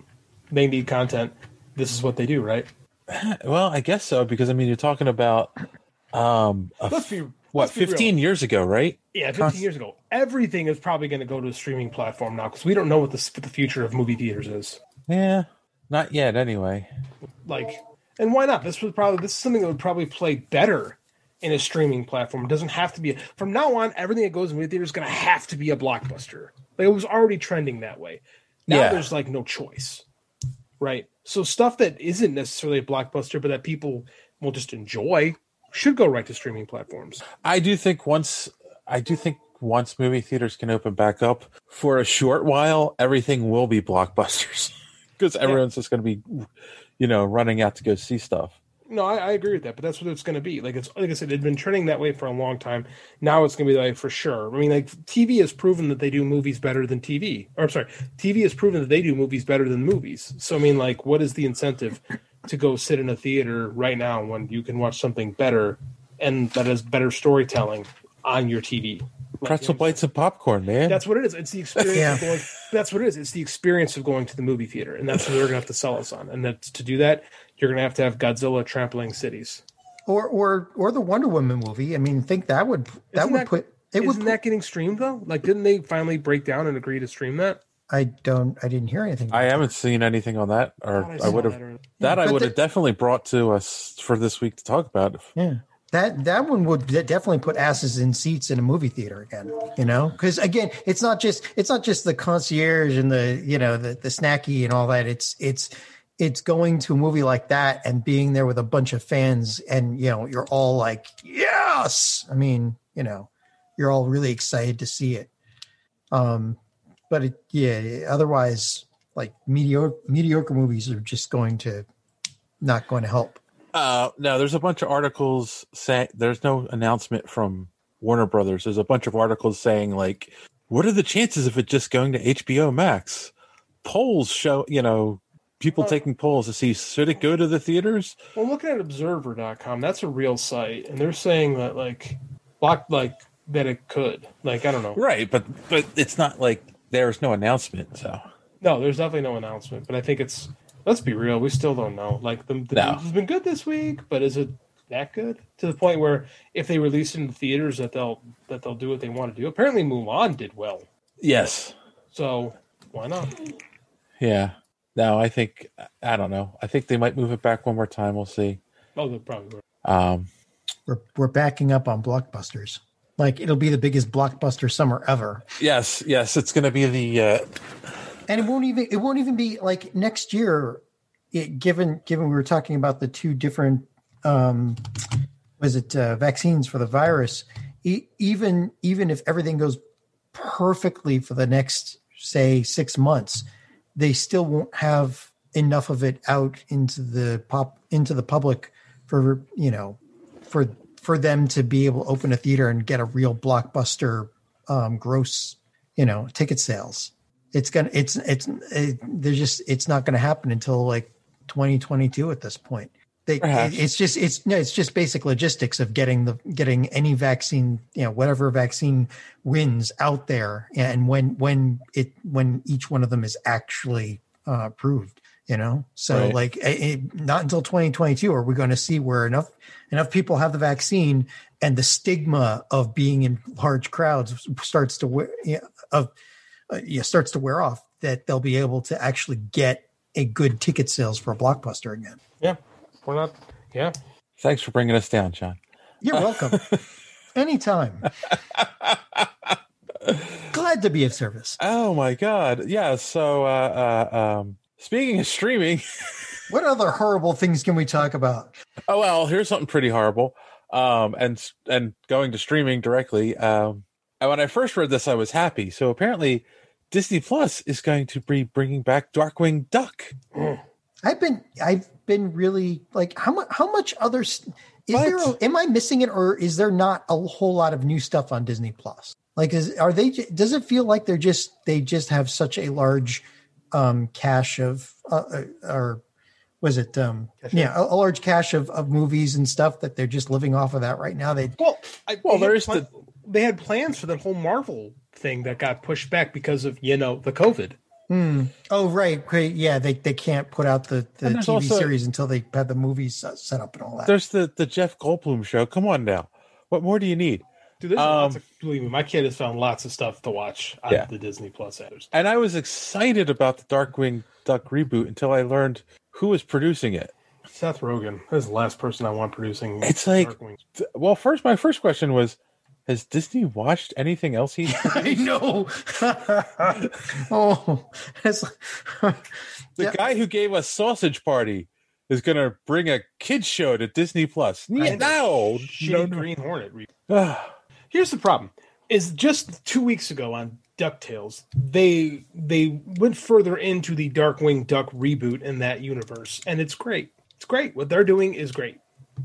They need content. This is what they do, right? Well, I guess so because I mean you're talking about um a Let's be what let's be real. 15 years ago, right? Yeah, 15 years ago. Everything is probably going to go to a streaming platform now because we don't know what the what the future of movie theaters is. Yeah, not yet. Anyway, Like, and why not? This was probably this is something that would probably play better in a streaming platform. It doesn't have to be. From now on, everything that goes in movie theaters is going to have to be a blockbuster. Like, it was already trending that way. Now Yeah. there's like no choice, right? So stuff that isn't necessarily a blockbuster, but that people will just enjoy, should go right to streaming platforms. I do think once I do think once movie theaters can open back up for a short while, everything will be blockbusters because everyone's just going to be, you know, running out to go see stuff. No, I, I agree with that, but that's what it's going to be. Like it's like I said, it's been trending that way for a long time. Now it's going to be that way for sure. I mean, like TV has proven that they do movies better than TV. Or I'm sorry, TV has proven that they do movies better than movies. So I mean, like, what is the incentive to go sit in a theater right now when you can watch something better and that has better storytelling on your TV? Pretzel bites and popcorn, man. That's what it is. It's the experience Yeah. of going. That's what it is. It's the experience of going to the movie theater, and that's what they're going to have to sell us on. And that's to do that, you're going to have to have Godzilla trampling cities. Or or or the Wonder Woman movie. I mean, think that would that Isn't would that- put it would Isn't that getting streamed though? Like, didn't they finally break down and agree to stream that? I don't I didn't hear anything. I haven't seen anything on that, or I I, would have that earlier. that I would the- have definitely brought to us for this week to talk about. Yeah. That that one would definitely put asses in seats in a movie theater again, you know? Cuz again, it's not just it's not just the concierge and the, you know, the the snacky and all that. It's it's it's going to a movie like that and being there with a bunch of fans and, you know, you're all like, "Yes!" I mean, you know, you're all really excited to see it. Um but it, yeah, otherwise like mediocre mediocre movies are just going to not going to help. Uh, no, there's a bunch of articles saying there's no announcement from Warner Brothers. There's a bunch of articles saying like, what are the chances of it just going to HBO Max? Polls show, you know, people taking polls to see should it go to the theaters. Well, looking at Observer.com, that's a real site, and they're saying that like, block like that it could. Like, I don't know. Right, but but it's not like there's no announcement. So No, there's definitely no announcement, but I think it's. Let's be real, we still don't know. Like the, the No. news has been good this week, but is it that good to the point where if they release it in the theaters that they'll that they'll do what they want to do? Apparently, Mulan did well, yes, so why not? yeah. No, I think I don't know. I think they might move it back one more time. We'll see. Oh, they probably will. Um, we're we're backing up on blockbusters. Like it'll be the biggest blockbuster summer ever, yes, yes, it's going to be the uh, and it won't even it won't even be like next year. It, given given we were talking about the two different um, was it uh, vaccines for the virus, e- even even if everything goes perfectly for the next say six months, they still won't have enough of it out into the pop into the public for you know for for them to be able to open a theater and get a real blockbuster um, gross you know ticket sales. It's gonna it's it's it, there's just it's not going to happen until like 2022 at this point. They, it- it's just it's no it's just basic logistics of getting the getting any vaccine you know whatever vaccine wins out there and when when it when each one of them is actually uh, approved you know so Right. like it, it- not until 2022 are we going to see where enough enough people have the vaccine and the stigma of being in large crowds starts to wear yeah, of uh, yeah starts to wear off that they'll be able to actually get a good ticket sales for a blockbuster again Yeah, we're not. Yeah, thanks for bringing us down, John. you're welcome anytime glad to be of service Oh my god, yeah. So, uh, uh, um, speaking of streaming, what other horrible things can we talk about oh well, here's something pretty horrible. Um, and and going to streaming directly. Um, and when I first read this, I was happy. So apparently, Disney Plus is going to be bringing back Darkwing Duck. I've been I've been really like how much how much other is there a, am I missing it or is there not a whole lot of new stuff on Disney Plus? Like is are they does it feel like they're just they just have such a large um cache of uh, uh, or was it um yeah a, a large cache of, of movies and stuff that they're just living off of that right now they Well, I, Well, they there's pla- the- they had plans for that whole Marvel thing that got pushed back because of you know the COVID. Hmm. Oh right, great. Yeah, they, they can't put out the, the TV also- series until they have the movies uh, set up and all that. There's the the Jeff Goldblum show. Come on now, what more do you need? Dude, there's Um, lots of, believe me, my kid has found lots of stuff to watch on Yeah. the Disney Plus apps. And I was excited about the Darkwing Duck reboot until I learned who was producing it. Seth Rogen is the last person I want producing. It's like, th- well, first my first question was, has Disney watched anything else he's I know. oh, The guy who gave us Sausage Party is going to bring a kids show to Disney Plus. Yeah, no, no, no. Green Hornet. re- Here's the problem: is just two weeks ago on Ducktales, they they went further into the Darkwing Duck reboot in that universe, and it's great. It's great. What they're doing is great.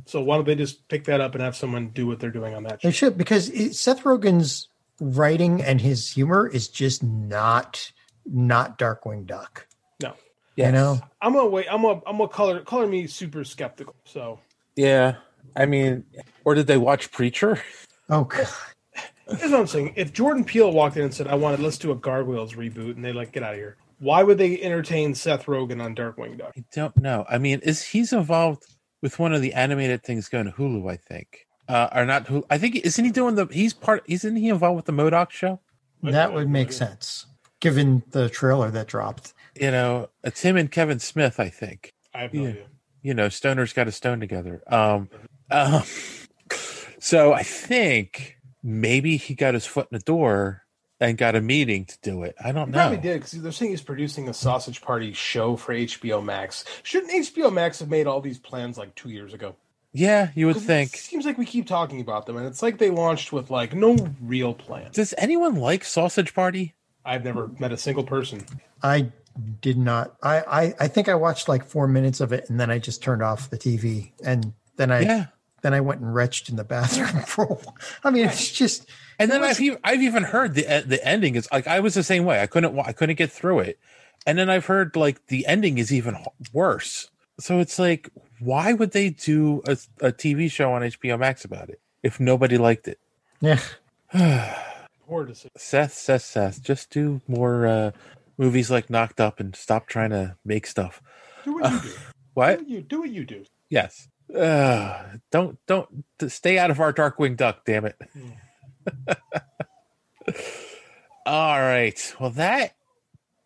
So why don't they just pick that up and have someone do what they're doing on that? they should because it, Seth Rogen's writing and his humor is just not not Darkwing Duck. No, You know, I'm gonna wait. I'm gonna I'm gonna color color me super skeptical. So Yeah, I mean, or did they watch Preacher? Oh god, here's what I'm saying: if Jordan Peele walked in and said, "I wanted let's do a Gargoyles reboot," and they like get out of here, why would they entertain Seth Rogen on Darkwing Duck? I don't know. I mean, is he's involved with one of the animated things going to Hulu? I think, uh, or not? Hulu. I think isn't he doing the? He's part. Isn't he involved with the MODOK show? that would make sense given the trailer that dropped. You know, it's him and Kevin Smith. I think. I have no Yeah. idea. you know, Stoner's got a stone together. Um, um, so I think maybe he got his foot in the door and got a meeting to do it. I don't He know. probably did because they're saying he's producing a Sausage Party show for HBO Max. Shouldn't HBO Max have made all these plans like two years ago? Yeah, you would think. It seems like we keep talking about them, and it's like they launched with like no real plan. Does anyone like Sausage Party? I've never met a single person. I did not. I, I I think I watched like four minutes of it and then I just turned off the TV and then I Yeah. Then I went and retched in the bathroom for. a while. I mean, it's just And then was- I've even, I've even heard the the ending is like I was the same way. I couldn't I couldn't get through it, and then I've heard like the ending is even worse. So it's like, why would they do a, a TV show on HBO Max about it if nobody liked it? yeah. Poor decision. Seth, Seth, Seth, just do more uh, movies like Knocked Up and stop trying to make stuff. Do what you do. What? Do what you do. What you do. Yes. Uh, don't don't stay out of our Darkwing Duck. Damn it. All right. Well, that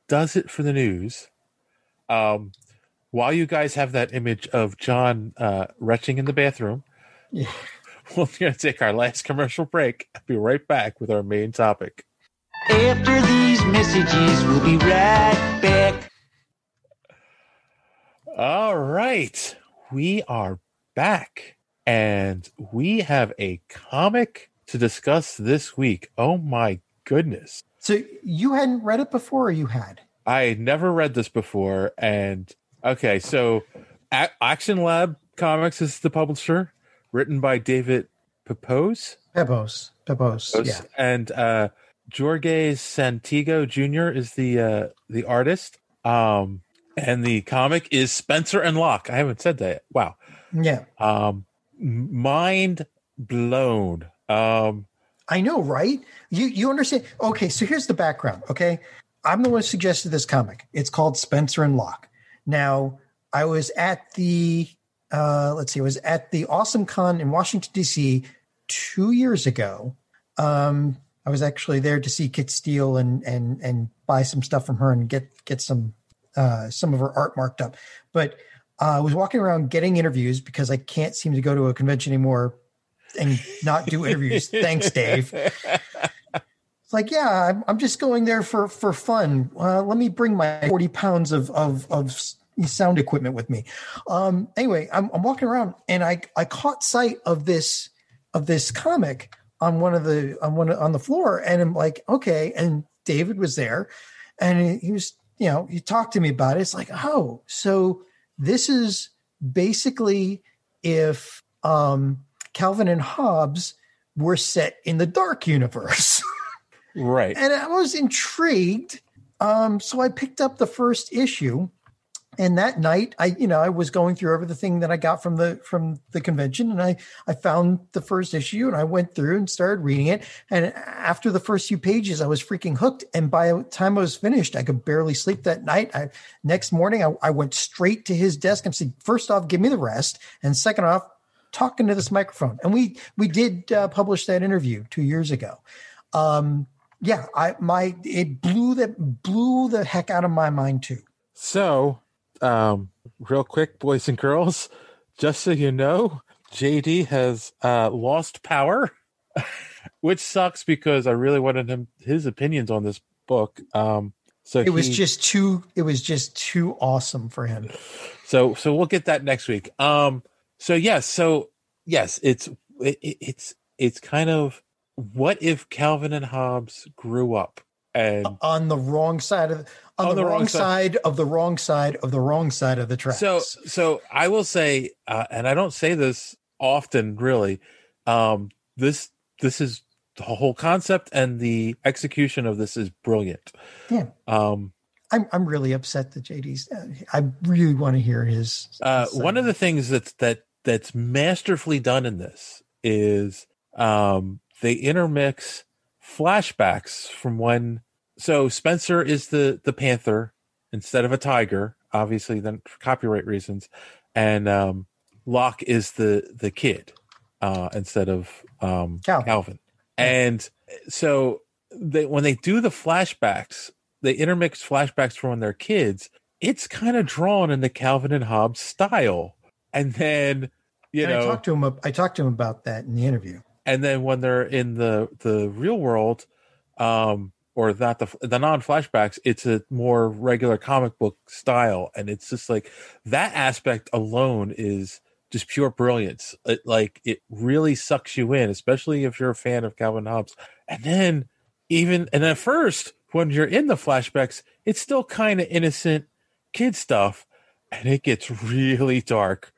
does it for the news. Um, while you guys have that image of John uh, retching in the bathroom, Yeah. we're going to take our last commercial break. I'll be right back with our main topic. After these messages, we'll be right back. All right. We are back and we have a comic to discuss this week. Oh my goodness. So you hadn't read it before, or you had? I had never read this before. And okay, so A- Action Lab Comics is the publisher, written by David Pepose. Pebos, Pebos, yeah. And uh Jorge Santiago Jr. is the uh the artist. Um and the comic is Spencer and Locke. I haven't said that. Yet. Wow. Yeah. Um mind blown. Um I know, right? You you understand? Okay, so here's the background. Okay, I'm the one who suggested this comic. It's called Spencer and Locke. Now, I was at the uh, let's see, I was at the Awesome Con in Washington D.C. two years ago. Um, I was actually there to see Kit Steele and and and buy some stuff from her and get get some uh, some of her art marked up. But uh, I was walking around getting interviews because I can't seem to go to a convention anymore and not do interviews. Thanks, Dave. It's like, yeah, I'm, I'm just going there for for fun. Uh, let me bring my 40 pounds of of of sound equipment with me. Um, anyway, I'm, I'm walking around and I I caught sight of this of this comic on one of the on one on the floor, and I'm like, okay. And David was there, and he, he was, you know, he talked to me about it. It's like, oh, so this is basically if um, Calvin and Hobbes were set in the dark universe. Right. and I was intrigued. Um, so I picked up the first issue, and that night, I you know I was going through everything that I got from the from the convention, and I I found the first issue, and I went through and started reading it. And after the first few pages, I was freaking hooked. And by the time I was finished, I could barely sleep that night. I next morning, I, I went straight to his desk and said, first off, give me the rest, and second off, talking to this microphone. And we we did uh, publish that interview two years ago. Um, yeah, I my it blew that blew the heck out of my mind too. So, um, real quick, boys and girls, just so you know, JD has uh, lost power, which sucks because I really wanted him his opinions on this book. Um, so It was he- just too it was just too awesome for him. so so we'll get that next week. Um, so yes, so yes, it's it, it- it's it's kind of what if Calvin and Hobbes grew up and on the wrong side of on, the, wrong, side. of the wrong side of the wrong side of the tracks. So, so I will say, uh, and I don't say this often, really. Um, this this is the whole concept, and the execution of this is brilliant. yeah, Um, I'm I'm really upset that JD's. I really want to hear his. uh, one of the things that's that that's masterfully done in this is um, they intermix flashbacks from when. So Spencer is the the panther instead of a tiger, obviously, then for copyright reasons, and um, Locke is the the kid uh, instead of um, Calvin. And so they when they do the flashbacks, they intermix flashbacks from when they're kids. It's kind of drawn in the Calvin and Hobbes style, and then you And know I talked to him. I talked to him about that in the interview. And then when they're in the the real world um or not the the non flashbacks it's a more regular comic book style. And it's just like that aspect alone is just pure brilliance. It like it really sucks you in especially if you're a fan of calvin hobbes. And then even and at first when you're in the flashbacks it's still kind of innocent kid stuff and it gets really dark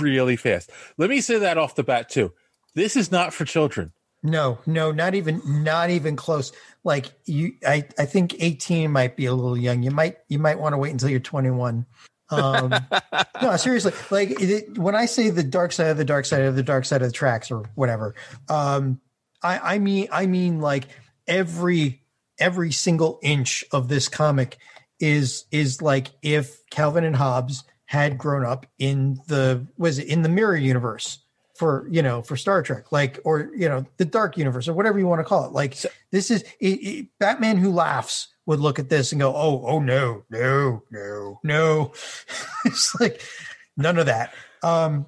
really fast. Let me say that off the bat too this is not for children. No, no, not even not even close. Like you, I I think 18 might be a little young. You might you might want to wait until you're 21. Um, no, seriously. Like it, when I say the dark side of the dark side of the dark side of the tracks or whatever, um, I I mean I mean like every every single inch of this comic is is like if Calvin and Hobbes had grown up in the was it in the mirror universe for you know for Star Trek, like or you know the Dark Universe or whatever you want to call it. Like this is it, it, Batman who laughs would look at this and go, "Oh, oh no, no, no, no." it's like none of that. Um,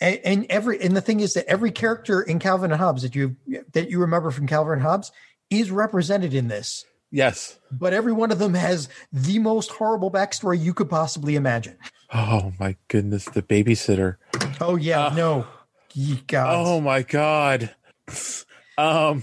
and, and every and the thing is that every character in Calvin and Hobbes that you that you remember from Calvin and Hobbes is represented in this. Yes. But every one of them has the most horrible backstory you could possibly imagine. Oh my goodness, the babysitter. Oh yeah, no. Ye gods. Oh my god. Um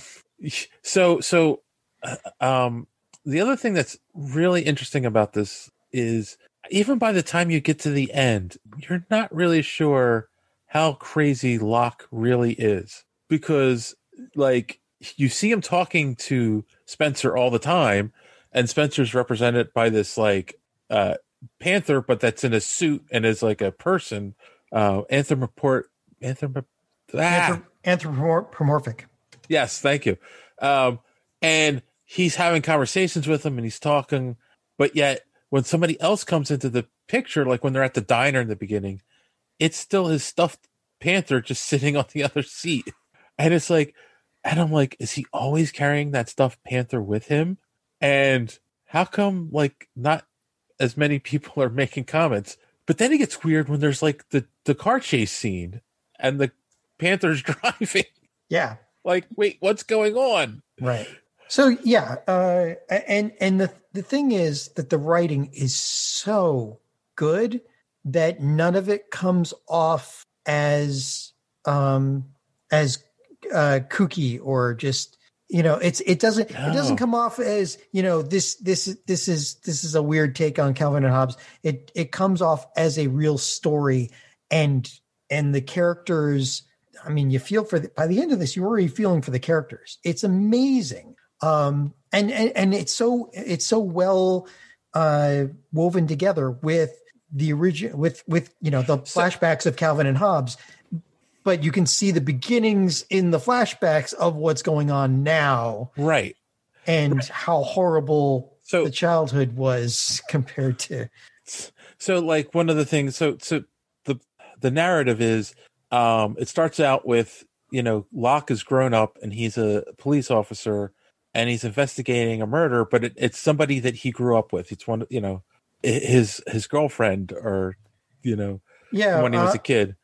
so so uh, um the other thing that's really interesting about this is even by the time you get to the end, you're not really sure how crazy Locke really is because like you see him talking to Spencer all the time and Spencer's represented by this like uh panther but that's in a suit and is like a person uh anthropomorph anthrop- ah, anthropomorphic. Yes, thank you. Um, and he's having conversations with him and he's talking, but yet when somebody else comes into the picture, like when they're at the diner in the beginning, it's still his stuffed panther just sitting on the other seat. And it's like, and I'm like, is he always carrying that stuffed panther with him? And how come like not as many people are making comments? But then it gets weird when there's like the, the car chase scene and the panther's driving. Yeah. Like, wait, what's going on? Right. So yeah, uh, and and the the thing is that the writing is so good that none of it comes off as um as uh kooky or just you know it's it doesn't it doesn't come off as you know this this this is this is a weird take on calvin and hobbes it it comes off as a real story and and the characters i mean you feel for the, by the end of this you're already feeling for the characters. It's amazing. Um and and, and it's so it's so well uh woven together with the original with with you know the flashbacks of calvin and hobbes. But you can see the beginnings in the flashbacks of what's going on now. Right. And how horrible the childhood was compared to so like one of the things so so the narrative is um it starts out with you know locke is grown up and he's a police officer and he's investigating a murder but it, it's somebody that he grew up with. It's one you know his his girlfriend or you know Yeah, when he was uh, a kid.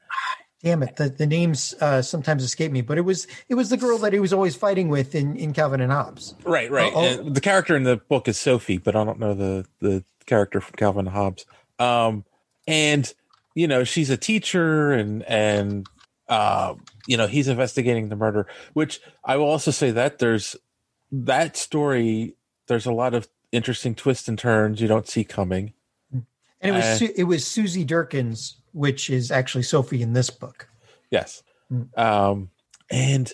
damn it the, the names uh, sometimes escape me but it was it was the girl that he was always fighting with in in calvin and hobbes. Right right. Oh. the character in the book is sophie but i don't know the the character from calvin and hobbes. Um and you know she's a teacher and and uh you know he's investigating the murder which i will also say that there's that story there's a lot of interesting twists and turns you don't see coming. And it was Uh, Su- it was susie derkins which is actually sophie in this book. Yes. Um and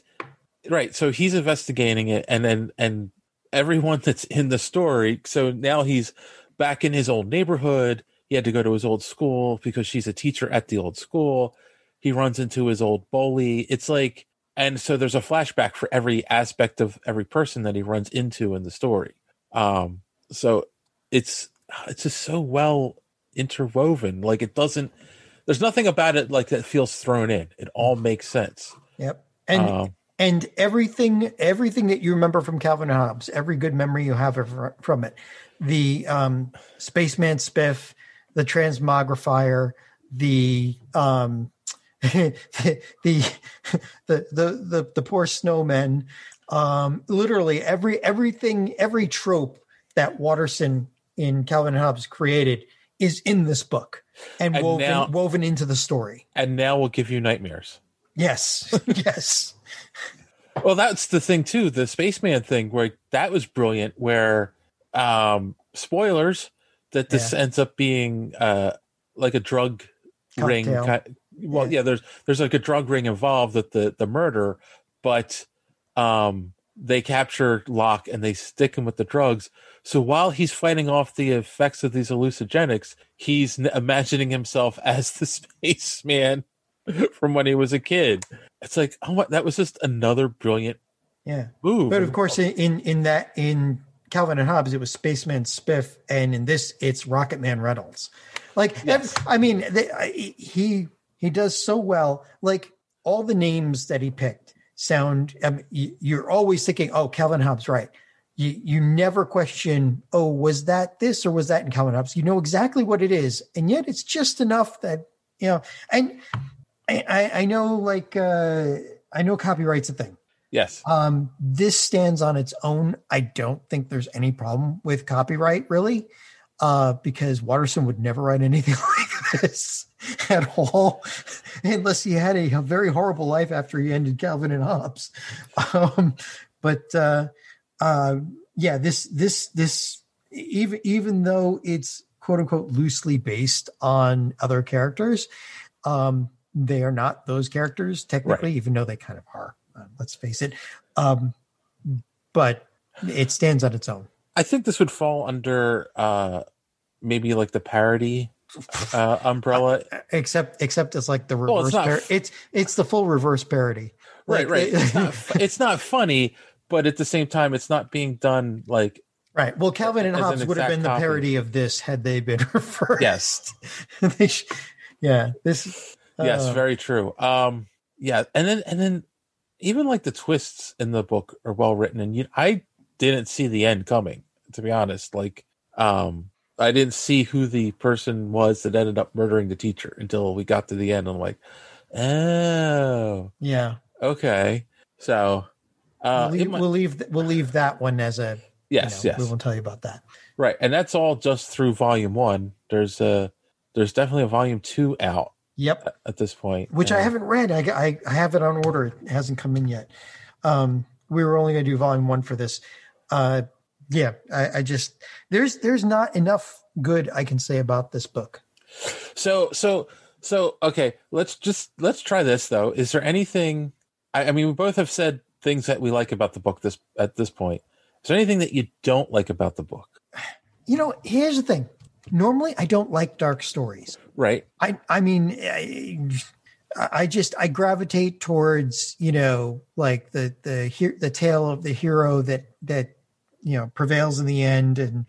right so he's investigating it and then and everyone that's in the story so now he's back in his old neighborhood he had to go to his old school because she's a teacher at the old school. He runs into his old bully. It's like and so there's a flashback for every aspect of every person that he runs into in the story. Um so it's it's just so well interwoven. Like it doesn't there's nothing about it like that feels thrown in. It all makes sense. Yep. And Um, and everything everything that you remember from Calvin and Hobbes, every good memory you have from it, the um, spaceman spiff, the transmogrifier, the um, the, the the the the poor snowmen, um, literally every everything every trope that Watterson in Calvin and Hobbes created is in this book and, And woven now- woven into the story. and now we'll give you nightmares Yes, yes. well that's the thing too the spaceman thing where that was brilliant where um spoilers that this Yeah. ends up being uh like a drug ring Cocktail. ki- well yeah. there's there's like a drug ring involved with the the murder but um they capture Locke and they stick him with the drugs. So while he's fighting off the effects of these hallucinogenics, he's imagining himself as the spaceman from when he was a kid. It's like, oh, what? That was just another brilliant Yeah. move. But of course, in in that in Calvin and Hobbes, it was Spaceman Spiff, and in this, it's Rocket Man Reynolds. Like, ev- I mean, they, I- he he does so well. Like all the names that he picked sound. Um, you, you're always thinking, "Oh, Calvin Hobbes, right?" You you never question, "Oh, was that this or was that in Calvin Hobbes?" You know exactly what it is, and yet it's just enough that you know. And I I, I know, like, uh, I know copyright's a thing. Yes. Um, this stands on its own. I don't think there's any problem with copyright really, uh, because Watterson would never write anything like this at all, unless he had a, a very horrible life after he ended Calvin and Hobbes. Um, but uh, uh, yeah, this this this even even though it's quote unquote loosely based on other characters, um, they are not those characters technically, even though they kind of are. Let's face it. Um, but it stands on its own. I think this would fall under uh maybe like the parody uh umbrella. Except except it's like the Well, reverse. it's par- f- it's it's the full reverse parody. Right, Like, right. It's not it's not funny, but at the same time it's not being done like Right. Well, Calvin and As an Hobbes would have been the copy. parody of this had they been reversed. Yes. Sh- yeah. This. yes, uh, very true. Um yeah, and then and then even like the twists in the book are well written and you I didn't see the end coming, to be honest. Like um I didn't see who the person was that ended up murdering the teacher until we got to the end. I'm like, oh, Yeah. okay. So, uh, we'll, leave, might- we'll leave we'll leave that one as a. you Yes, know, yes. We won't tell you about that. right, and that's all just through volume one. There's a there's definitely a volume two out. Yep. At, this point, Which I Uh, haven't read. I, I I have it on order. It hasn't come in yet. Um, we were only going to do volume one for this. Uh, yeah, I, I just there's there's not enough good I can say about this book. So so so okay, let's just let's try this though. Is there anything? I, I mean, we both have said things that we like about the book. This at this point, is there anything that you don't like about the book? You know, here's the thing. Normally, I don't like dark stories. Right. I I mean, I, I just I gravitate towards you know like the the he- the tale of the hero that that you know prevails in the end and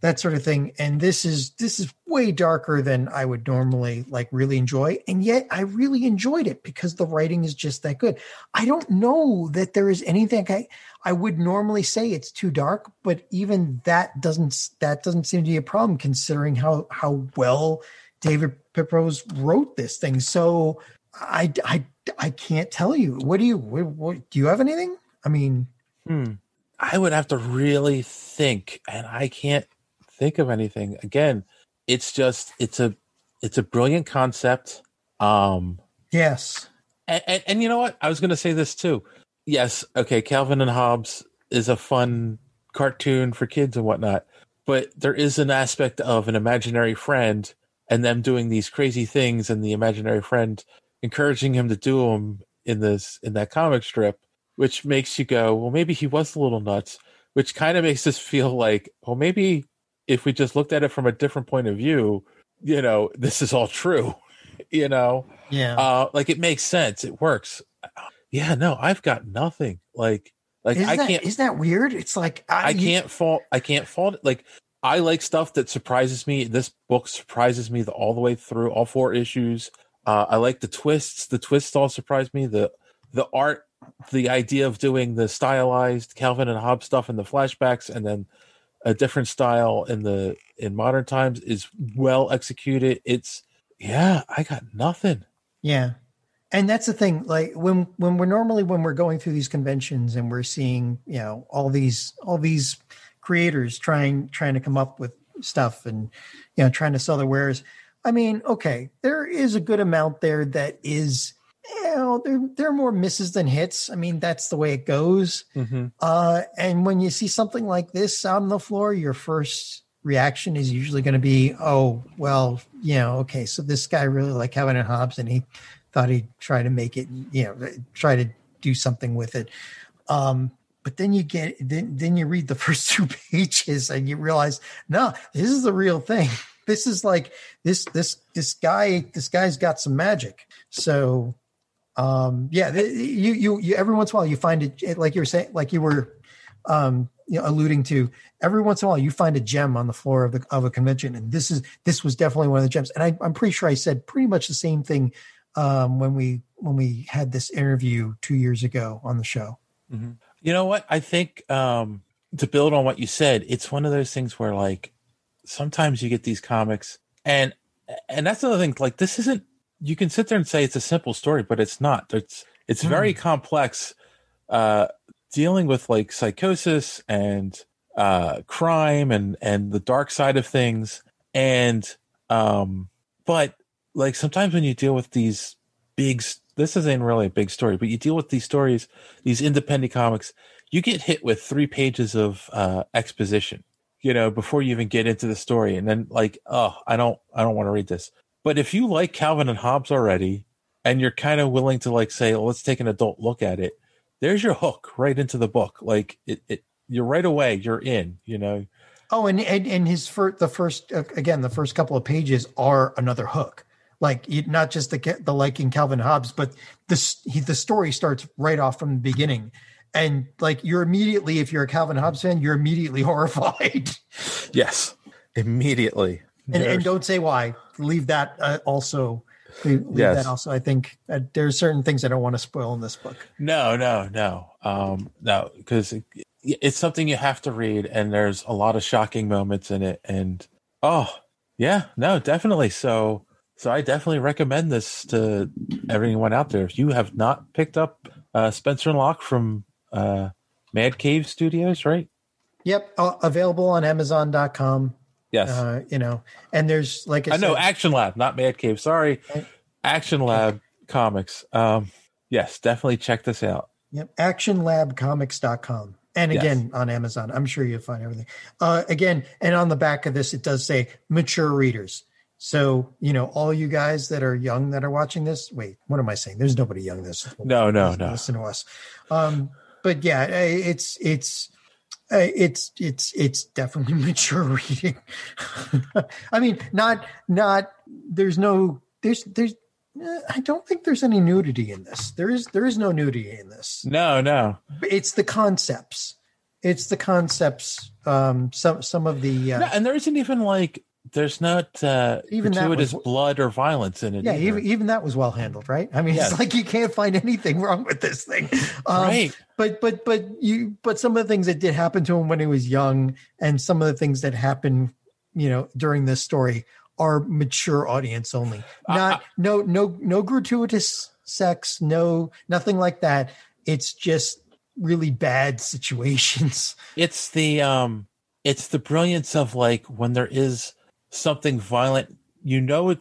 that sort of thing. And this is this is way darker than I would normally like really enjoy, and yet I really enjoyed it because the writing is just that good. I don't know that there is anything I I would normally say it's too dark, but even that doesn't that doesn't seem to be a problem considering how how well David Pepose wrote this thing. So I I I can't tell you. What do you what, what do you have anything? I mean, Hmm. I would have to really think, and I can't think of anything. Again, it's just it's a it's a brilliant concept. Um, yes, and, and, and you know what? I was going to say this too. Yes, okay, Calvin and Hobbes is a fun cartoon for kids and whatnot, but there is an aspect of an imaginary friend and them doing these crazy things, and the imaginary friend encouraging him to do them in this in that comic strip, which makes you go, well, maybe he was a little nuts, which kind of makes us feel like, well, maybe if we just looked at it from a different point of view, you know, this is all true, you know, Yeah. uh, like it makes sense, it works. Yeah, no, I've got nothing. Like, like isn't I that, can't, Isn't that weird? It's like I you- can't fault. I can't fault. It. Like I like stuff that surprises me. This book surprises me the, all the way through, all four issues. Uh, I like the twists. The twists all surprise me. The the art, the idea of doing the stylized Calvin and Hobbes stuff in the flashbacks, and then a different style in the in modern times is well executed. It's yeah, I got nothing. Yeah. And that's the thing, like when when we're normally when we're going through these conventions and we're seeing, you know, all these all these creators trying trying to come up with stuff and you know trying to sell their wares. I mean, okay, there is a good amount there that is you know, there there are more misses than hits. I mean, that's the way it goes. Mm-hmm. Uh, and when you see something like this on the floor, your first reaction is usually going to be, "Oh, well, you know, okay, so this guy really liked Calvin and Hobbes, and he thought he'd try to make it, you know, try to do something with it." Um, but then you get then then you read the first two pages and you realize, no, this is the real thing. This is like this this this guy this guy's got some magic. So um yeah you you you every once in a while you find it like you were saying like you were um you know alluding to every once in a while you find a gem on the floor of the of a convention and this is this was definitely one of the gems and I, i'm pretty sure i said pretty much the same thing um when we when we had this interview two years ago on the show You know what? I think um, to build on what you said, it's one of those things where like sometimes you get these comics and and that's another thing. Like this isn't you can sit there and say it's a simple story, but it's not. It's it's very complex, uh, dealing with like psychosis and uh, crime and and the dark side of things. And um, but like sometimes when you deal with these big this isn't really a big story but you deal with these stories these independent comics you get hit with three pages of uh exposition you know before you even get into the story. And then like oh i don't i don't want to read this. But if you like calvin and hobbes already and you're kind of willing to like say well, let's take an adult look at it there's your hook right into the book. Like it, it you're right away you're in you know? Oh, and and, and his first, the first uh, again, the first couple of pages are another hook. Like not just the the liking Calvin Hobbes, but this he, the story starts right off from the beginning, and like you're immediately, if you're a Calvin Hobbes fan, you're immediately horrified. yes immediately and, and don't say why. Leave that uh, also. Leave, leave Yes. that also. I think uh, there's certain things I don't want to spoil in this book. No, no, no, um, no, because it, it's something you have to read, and there's a lot of shocking moments in it, and oh, yeah, no, definitely. So, so I definitely recommend this to everyone out there. If you have not picked up uh, Spencer and Locke from uh, Mad Cave Studios, right? Yep, uh, available on Amazon.com. Yes. uh, you know, and there's like I, I know Action Lab, not Mad Cave. Sorry, Action Lab Comics. Um, yes, definitely check this out. Yep. Actionlabcomics.com. And Yes. again on Amazon. I'm sure you'll find everything. Uh, again, and on the back of this, it does say mature readers. So, you know, all you guys that are young that are watching this, wait, what am I saying? There's nobody young this. No, no, listen- no. Listen to us. Um, but yeah, it's, it's, it's, it's, it's definitely mature reading. I mean, not, not, there's no, there's, there's, I don't think there's any nudity in this. There is, there is no nudity in this No, no. it's the concepts it's the concepts um some some of the uh, no and there isn't even like there's not uh Even that gratuitous was- blood or violence in it yeah either. even, even that was well handled right i mean Yes. it's like you can't find anything wrong with this thing um, Right. but but but you but some of the things that did happen to him when he was young and some of the things that happened you know during this story are mature audience only not no no no gratuitous sex no nothing like that it's just really bad situations it's the um it's the brilliance of like when there is something violent you know it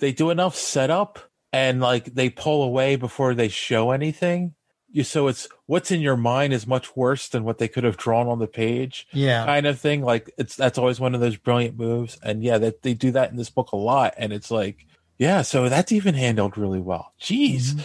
they do enough setup and like they pull away before they show anything. You so it's what's in your mind is much worse than what they could have drawn on the page Yeah. kind of thing. Like it's that's always one of those brilliant moves. And yeah that they do that in this book a lot. And it's like yeah so that's even handled really well. Jeez.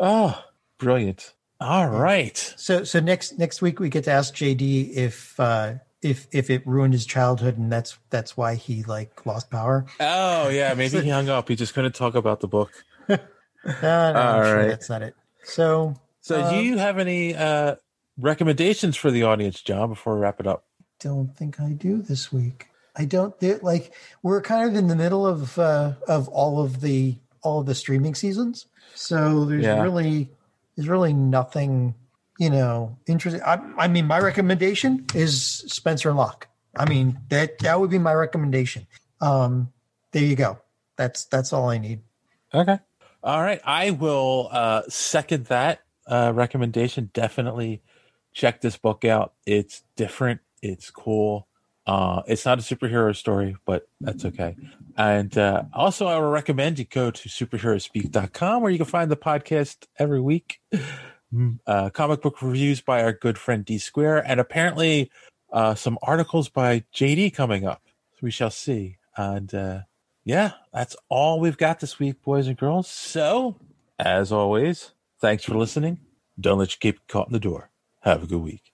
Oh brilliant. All right. So so next next week we get to ask JD if uh if if it ruined his childhood and that's that's why he like lost power. Oh yeah, maybe he hung up. He just couldn't talk about the book. No, no, I'm All sure right. that's not it. So So, do you have any uh, recommendations for the audience, John? Before we wrap it up, don't think I do this week. I don't like we're kind of in the middle of uh of all of the all of the streaming seasons. So there's Yeah. really there's really nothing, you know, interesting. I, I mean my recommendation is Spencer and Locke. I mean that that would be my recommendation. Um there you go. That's that's all I need. Okay. All right, I will uh, second that uh, recommendation. Definitely check this book out. It's different. It's cool. Uh, it's not a superhero story, but that's okay. And uh, also, I will recommend you go to superheroespeak.com where you can find the podcast every week. Mm, Uh, comic book reviews by our good friend D Square, and apparently uh, some articles by JD coming up. We shall see. And uh, yeah, that's all we've got this week, boys and girls. So, as always, thanks for listening. Don't let you keep caught in the door. Have a good week.